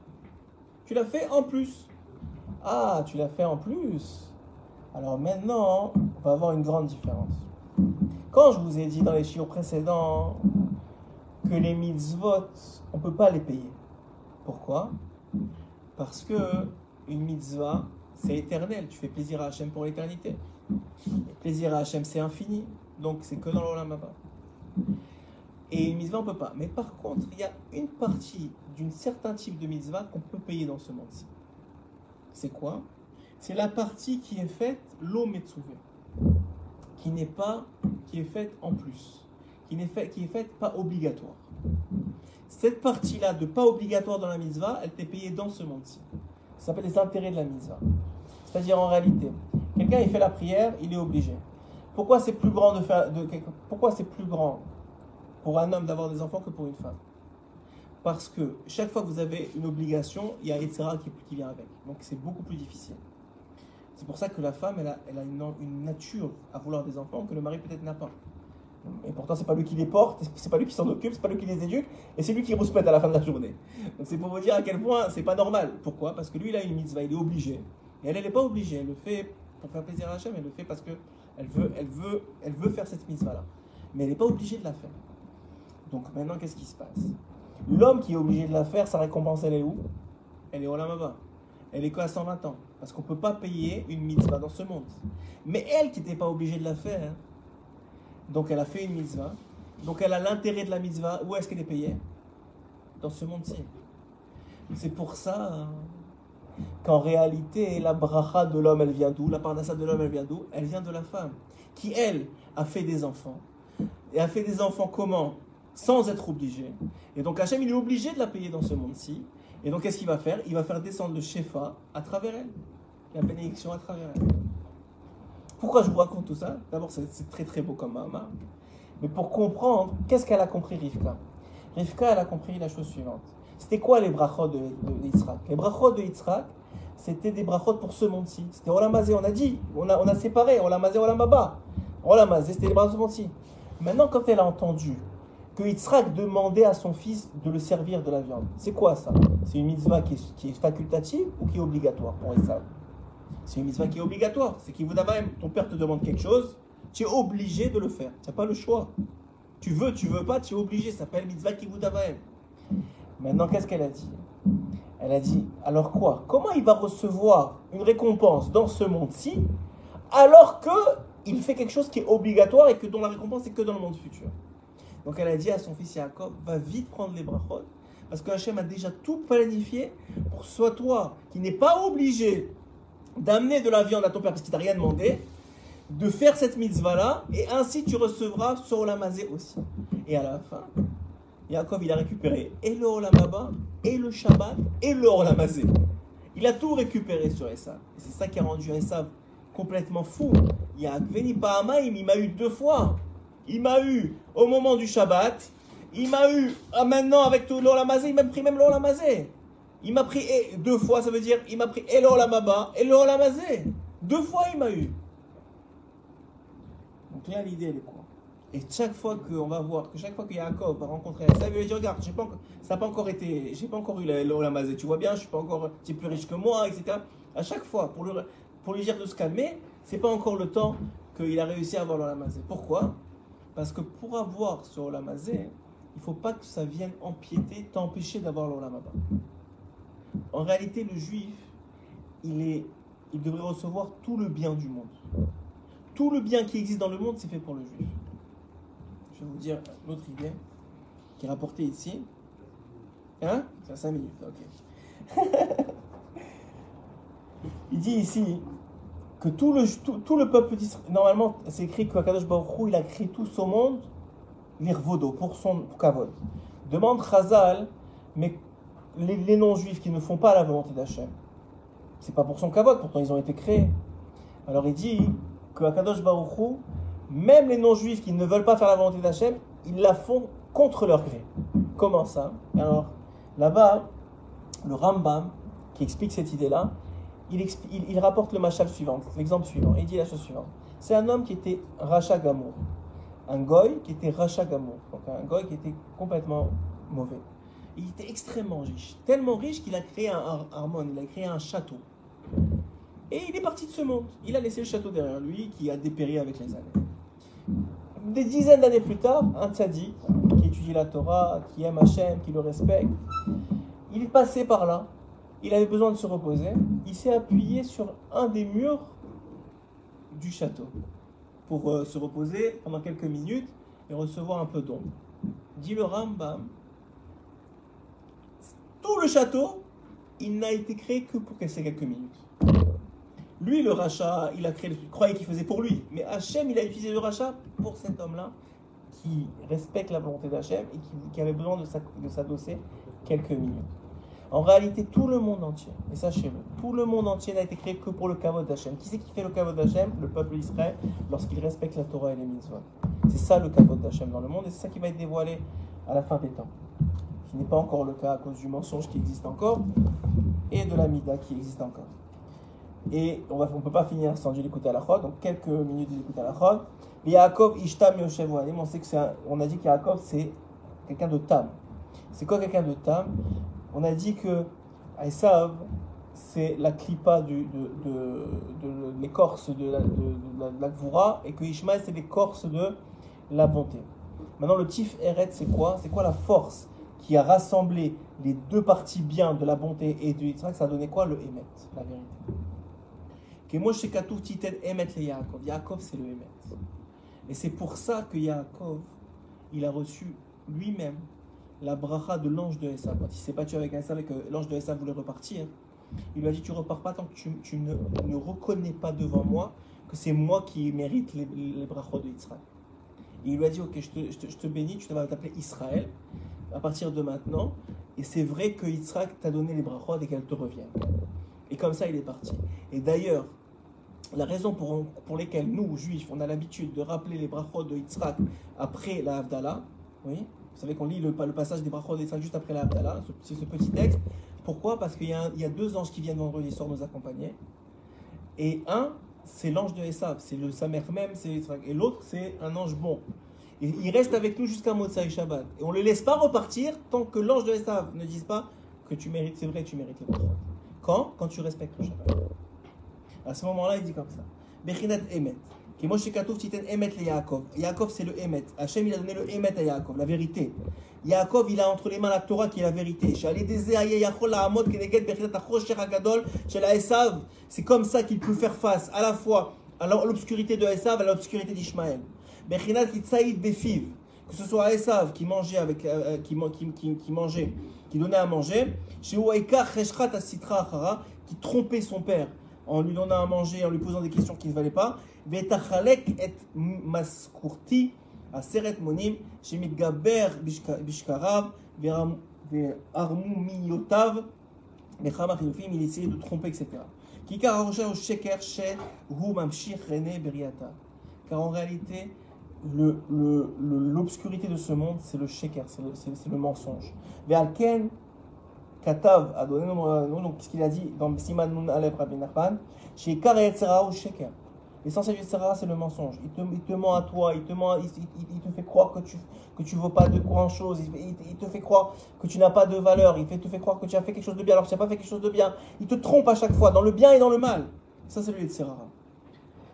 Tu l'as fait en plus. Ah, tu l'as fait en plus. Alors maintenant, on va avoir une grande différence. Quand je vous ai dit dans les chiffres précédents que les mitzvot, on ne peut pas les payer. Pourquoi? Parce que une mitzvah, c'est éternel. Tu fais plaisir à Hachem pour l'éternité. Plaisir à Hachem, c'est infini. Donc c'est que dans l'Olam Haba. Et une mitzvah, on ne peut pas. Mais par contre, il y a une partie d'un certain type de mitzvah qu'on peut payer dans ce monde-ci. C'est quoi? C'est la partie qui est faite l'eau metsuvé qui n'est pas, qui est faite en plus, qui n'est qui est faite pas obligatoire. Cette partie-là de pas obligatoire dans la mitzvah, elle t'est payée dans ce monde-ci. Ça s'appelle les intérêts de la mitzvah. C'est-à-dire en réalité, quelqu'un il fait la prière, il est obligé. Pourquoi c'est plus grand de faire, de, pourquoi c'est plus grand pour un homme d'avoir des enfants que pour une femme? Parce que chaque fois que vous avez une obligation, il y a etc qui, qui vient avec. Donc c'est beaucoup plus difficile. C'est pour ça que la femme, elle a, une, nature à vouloir des enfants que le mari peut-être n'a pas. Et pourtant, c'est pas lui qui les porte, c'est pas lui qui s'en occupe, c'est pas lui qui les éduque, et c'est lui qui rouspète à la fin de la journée. Donc c'est pour vous dire à quel point c'est pas normal. Pourquoi? Parce que lui, il a une mitzvah, il est obligé. Et elle, elle n'est pas obligée. Elle le fait pour faire plaisir à Hachem, elle le fait parce que elle veut, elle veut, elle faire cette mitzvah-là. Mais elle n'est pas obligée de la faire. Donc maintenant, qu'est-ce qui se passe? L'homme qui est obligé de la faire, sa récompense, elle est où? Elle est au Lamaba. Elle est quoi à 120 ans? Parce qu'on ne peut pas payer une mitzvah dans ce monde. Mais elle qui n'était pas obligée de la faire, donc elle a fait une mitzvah, donc elle a l'intérêt de la mitzvah, où est-ce qu'elle est payée? Dans ce monde-ci. C'est pour ça hein, qu'en réalité, la bracha de l'homme, elle vient d'où? La parnassa de l'homme, elle vient d'où? Elle vient de la femme, qui, elle, a fait des enfants. Et a fait des enfants comment? Sans être obligée. Et donc Hachem, il est obligé de la payer dans ce monde-ci. Et donc, qu'est-ce qu'il va faire? Il va faire descendre le Shefa à travers elle. La bénédiction à travers elle. Pourquoi je vous raconte tout ça? D'abord, c'est très très beau comme Mahama. Mais pour comprendre, qu'est-ce qu'elle a compris Rivka? Rivka, elle a compris la chose suivante. C'était quoi les brachot de, de Les brachot de Yitzhak, c'était des brachot pour ce monde-ci. C'était Olamazé, on a dit, on a, on a séparé, Olamazé, Olamaba. Olamazé, c'était les brachot de ce. Maintenant, quand elle a entendu que Yitzhak demandait à son fils de le servir de la viande, c'est quoi ça? C'est une mitzvah qui est, facultative ou qui est obligatoire pour Esav C'est une mitzvah qui est obligatoire. C'est qu'il vous même, ton père te demande quelque chose, tu es obligé de le faire. Tu n'as pas le choix. Tu veux, tu veux pas, tu es obligé. Ça s'appelle mitzvah qui vous Maintenant, qu'est-ce qu'elle a dit? Elle a dit, alors quoi? Comment il va recevoir une récompense dans ce monde-ci alors que il fait quelque chose qui est obligatoire et que dont la récompense est que dans le monde futur? Donc elle a dit à son fils Yaakov, va vite prendre les brachot parce que Hachem a déjà tout planifié pour soit toi qui n'es pas obligé d'amener de la viande à ton père parce qu'il t'a rien demandé, de faire cette mitzvah-là, et ainsi tu recevras sur la aussi. Et à la fin, Yaakov, il a récupéré et le Olamaba, et le Shabbat, et le Olamazé. Il a tout récupéré sur Esav. C'est ça qui a rendu Esav complètement fou. A venu il m'a eu deux fois. Il m'a eu au moment du Shabbat, il m'a eu ah, maintenant avec tout l'Olamazé, il m'a pris même l'Olamazé. Il m'a pris deux fois, ça veut dire il m'a pris et l'Olamaba et l'Olamazé. Deux fois il m'a eu. Donc là l'idée elle est et chaque fois qu'on va voir, que chaque fois que Yaakov va rencontrer ça il va dire Regarde, ça n'a pas encore été, j'ai pas encore eu l'olamazé, tu vois bien, je suis pas encore, tu es plus riche que moi, etc. À chaque fois, pour, lui dire de se calmer, c'est pas encore le temps qu'il a réussi à avoir l'olamazé. Pourquoi? Parce que pour avoir ce olamazé, il faut pas que ça vienne empiéter, t'empêcher d'avoir l'olamaba. En réalité, le juif, il, est, il devrait recevoir tout le bien du monde. Tout le bien qui existe dans le monde, c'est fait pour le juif vous dire l'autre idée qui est rapportée ici. Hein? C'est à 5 minutes, ok. il dit ici que tout le, tout, le peuple d'Israël, normalement c'est écrit qu'Akadosh Baruch il a créé tout ce monde, l'irvodo, pour son pour Kavod. Demande Chazal, mais les, non-juifs qui ne font pas la volonté d'Hachem, c'est pas pour son Kavod, pourtant ils ont été créés. Alors il dit que Akadosh Baruch même les non-juifs qui ne veulent pas faire la volonté d'Hachem, ils la font contre leur gré. Comment ça? Alors, là-bas, le Rambam, qui explique cette idée-là, il, rapporte le machal suivant, l'exemple suivant. Il dit la chose suivante. C'est un homme qui était Racha Gamour. Un goy qui était Racha Gamour. Donc un goy qui était complètement mauvais. Il était extrêmement riche. Tellement riche qu'il a créé un, un il a créé un château. Et il est parti de ce monde. Il a laissé le château derrière lui qui a dépéri avec les années des dizaines d'années plus tard, un tzaddik qui étudie la Torah, qui aime Hachem, qui le respecte, il est passé par là, il avait besoin de se reposer, il s'est appuyé sur un des murs du château pour euh, se reposer pendant quelques minutes et recevoir un peu d'ombre. Dit le Rambam, tout le château, il n'a été créé que pour ces quelques minutes. Lui, le rachat, il a créé, il croyait qu'il faisait pour lui. Mais Hachem, il a utilisé le rachat pour cet homme-là qui respecte la volonté d'Hachem et qui, avait besoin de s'adosser quelques minutes. En réalité, tout le monde entier, et sachez-le, tout le monde entier n'a été créé que pour le kavod d'Hachem. Qui c'est qui fait le kavod d'Hachem? Le peuple d'Israël, lorsqu'il respecte la Torah et les mitzvot. C'est ça le kavod d'Hachem dans le monde, et c'est ça qui va être dévoilé à la fin des temps. Ce n'est pas encore le cas à cause du mensonge qui existe encore, et de la mida qui existe encore. Et on ne peut pas finir sans dire l'écouter à la chod, donc quelques minutes d'écouter à la chod. Yaakov Ishtam Yoshev on sait que c'est on a dit que Yaakov c'est quelqu'un de tam. C'est quoi quelqu'un de tam? On a dit que Esav c'est la clipa de, de, de, l'écorce de la, de, et que Ishmael c'est l'écorce de la bonté. Maintenant le tif Eret c'est quoi? C'est quoi la force qui a rassemblé les deux parties bien de la bonté et du Yitzhak? Ça a donné quoi Le Emet, la vérité? Chez Katouf Titen Emet le Yaakov. Yaakov c'est le Emet. Et c'est pour ça que Yaakov, il a reçu lui-même la bracha de l'ange de Esav. Quand il s'est battu avec Esav et que l'ange de Esav voulait repartir, il lui a dit Tu repars pas tant que tu, ne, ne, reconnais pas devant moi que c'est moi qui mérite les, les de Israël. il lui a dit Ok, je te, je te, bénis, tu vas t'appeler Israël à partir de maintenant. Et c'est vrai que Israël t'a donné les brachot et qu'elles te reviennent. Et comme ça, il est parti. Et d'ailleurs, la raison pour, pour lesquelles nous, juifs, on a l'habitude de rappeler les brachot de Yitzhak après la Havdalah, oui, vous savez qu'on lit le, le, passage des brachot de Yitzhak juste après la Havdalah, c'est ce petit texte. Pourquoi? Parce qu'il y, y, a deux anges qui viennent vendredi soir nous accompagner. Et un, c'est l'ange de Esav, c'est le Samer même, c'est Yitzhak. Et l'autre, c'est un ange bon. Il reste avec nous jusqu'à Motsai Shabbat. Et on ne le laisse pas repartir tant que l'ange de Esav ne dise pas que tu mérites, c'est vrai, tu mérites les brachot. Quand? Quand tu respectes le Shabbat. À ce moment-là, il dit comme ça. Bechinat Emet. Qui Moshe Katouf titen Emet le Yaakov. Yaakov, c'est le Emet. Hachem, il a donné le Emet à Yaakov, la vérité. Yaakov, il a entre les mains la Torah qui est la vérité. C'est comme ça qu'il peut faire face à la fois à l'obscurité de Esav et à l'obscurité d'Ishmaël. Bechinat Kitsaïd Befiv. Que ce soit Esav qui mangeait avec, euh, qui, qui, qui, qui, mangeait, qui donnait à manger, chez qui trompait son père en lui donnant à manger, en lui posant des questions qui ne valaient pas. Et de tromper, etc. Car en réalité, l'obscurité de ce monde, c'est le sheker, c'est le, mensonge. Katav a donné donc ce qu'il a dit dans Siman Nun Alef Rabbi Nachman, chez Kar ou Sheker. L'essentiel du Yetzera, c'est le mensonge. Il te, il te, ment à toi, il te, ment, il, il, te fait croire que tu que tu vaux pas de grand chose, il, te fait croire que tu n'as pas de valeur, il fait, te fait croire que tu as fait quelque chose de bien alors que tu n'as pas fait quelque chose de bien. Il te trompe à chaque fois, dans le bien et dans le mal. Ça, c'est le Yetzera.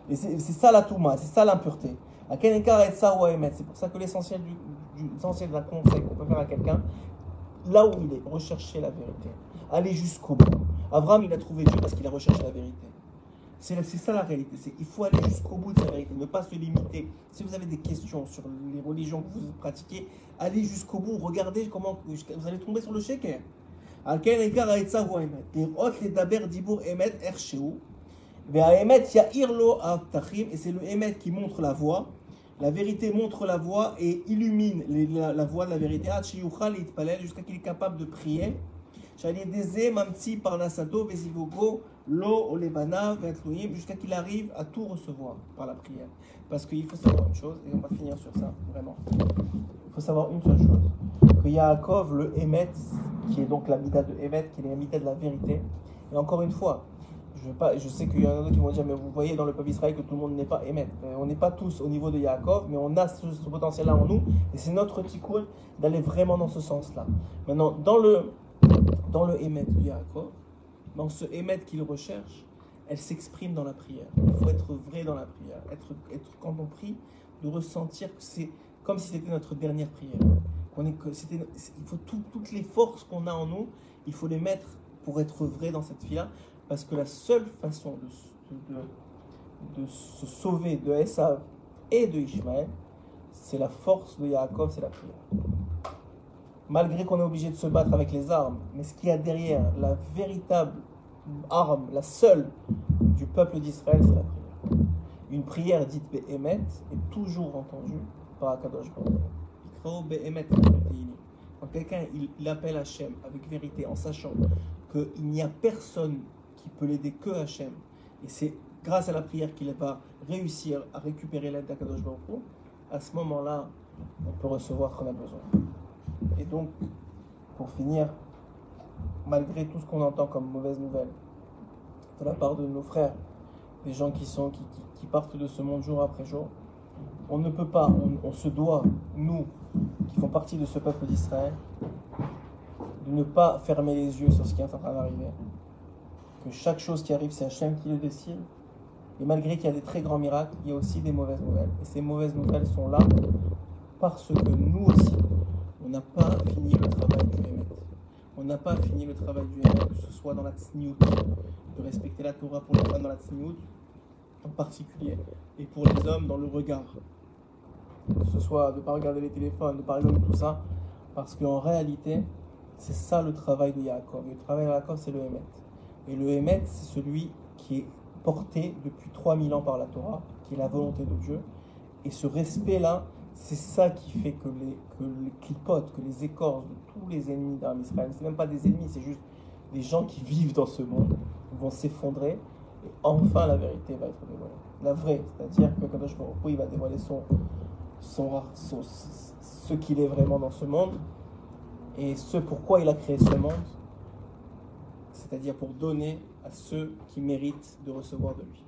Et c'est ça la Touma, c'est ça l'impureté. À et C'est pour ça que l'essentiel du, du, de la conseil qu'on peut faire à quelqu'un, là où il est, rechercher la vérité. Aller jusqu'au bout. Abraham, il a trouvé Dieu parce qu'il a recherché la vérité. C'est ça la réalité. Il faut aller jusqu'au bout de sa vérité, ne pas se limiter. Si vous avez des questions sur les religions que vous pratiquez, allez jusqu'au bout. Regardez comment vous allez tomber sur le shaker. Et c'est le qui montre la voie. La vérité montre la voie et illumine la, voie de la vérité. Jusqu'à qu'il est capable de prier. Jusqu'à qu'il arrive à tout recevoir par la prière. Parce qu'il faut savoir une chose, et on va finir sur ça, vraiment. Il faut savoir une seule chose que Yaakov, le Emet, qui est donc la de Emet, qui est la de la vérité, et encore une fois, je, sais qu'il y en a d'autres qui vont dire, mais vous voyez dans le peuple Israël que tout le monde n'est pas émet. Euh, on n'est pas tous au niveau de Yaakov, mais on a ce, potentiel-là en nous, et c'est notre tikkun d'aller vraiment dans ce sens-là. Maintenant, dans le, dans le émet de Yaakov, dans ce émet qu'il recherche, elle s'exprime dans la prière. Il faut être vrai dans la prière. Être, être quand on prie, de ressentir que c'est comme si c'était notre dernière prière. Qu'on est, que c'était, il faut toutes les forces qu'on a en nous, il faut les mettre pour être vrai dans cette vie-là. Parce que la seule façon de, se sauver de Esav et de Ishmaël, c'est la force de Yaakov, c'est la prière. Malgré qu'on est obligé de se battre avec les armes, mais ce qu'il y a derrière, la véritable arme, la seule du peuple d'Israël, c'est la prière. Une prière dite Be'emet est toujours entendue par Akadosh Baruch. Quand quelqu'un il, appelle Hachem avec vérité en sachant qu'il n'y a personne qui peut l'aider que Hachem. Et c'est grâce à la prière qu'il va réussir à récupérer l'aide d'Akadosh Baruch À ce moment-là, on peut recevoir ce qu'on a besoin. Et donc, pour finir, malgré tout ce qu'on entend comme mauvaise nouvelle, de la part de nos frères, des gens qui, sont, qui, partent de ce monde jour après jour. On ne peut pas, on, on se doit, nous qui font partie de ce peuple d'Israël, de ne pas fermer les yeux sur ce qui est en train d'arriver. Que chaque chose qui arrive, c'est Hachem qui le décide. Et malgré qu'il y a des très grands miracles, il y a aussi des mauvaises nouvelles. Et ces mauvaises nouvelles sont là parce que nous aussi, on n'a pas fini le travail du Hémet. On n'a pas fini le travail du Hémet, que ce soit dans la tsniout, de respecter la Torah pour les femmes dans la tsniout, en particulier, et pour les hommes dans le regard. Que ce soit de ne pas regarder les téléphones, de ne pas regarder tout ça, parce qu'en réalité, c'est ça le travail de Yaakov. Le travail de Yaakov, c'est le Hémet. Et le Hémet, c'est celui qui est porté depuis 3000 ans par la Torah, qui est la volonté de Dieu. Et ce respect-là, c'est ça qui fait que les, que les clipotes, que les écorces de tous les ennemis d'Arm Israël, c'est même pas des ennemis, c'est juste des gens qui vivent dans ce monde, vont s'effondrer. Et enfin, la vérité va être dévoilée. La vraie, c'est-à-dire que Kadosh Baruch il va dévoiler son, son, son, ce qu'il est vraiment dans ce monde et ce pourquoi il a créé ce monde, c'est-à-dire pour donner à ceux qui méritent de recevoir de lui.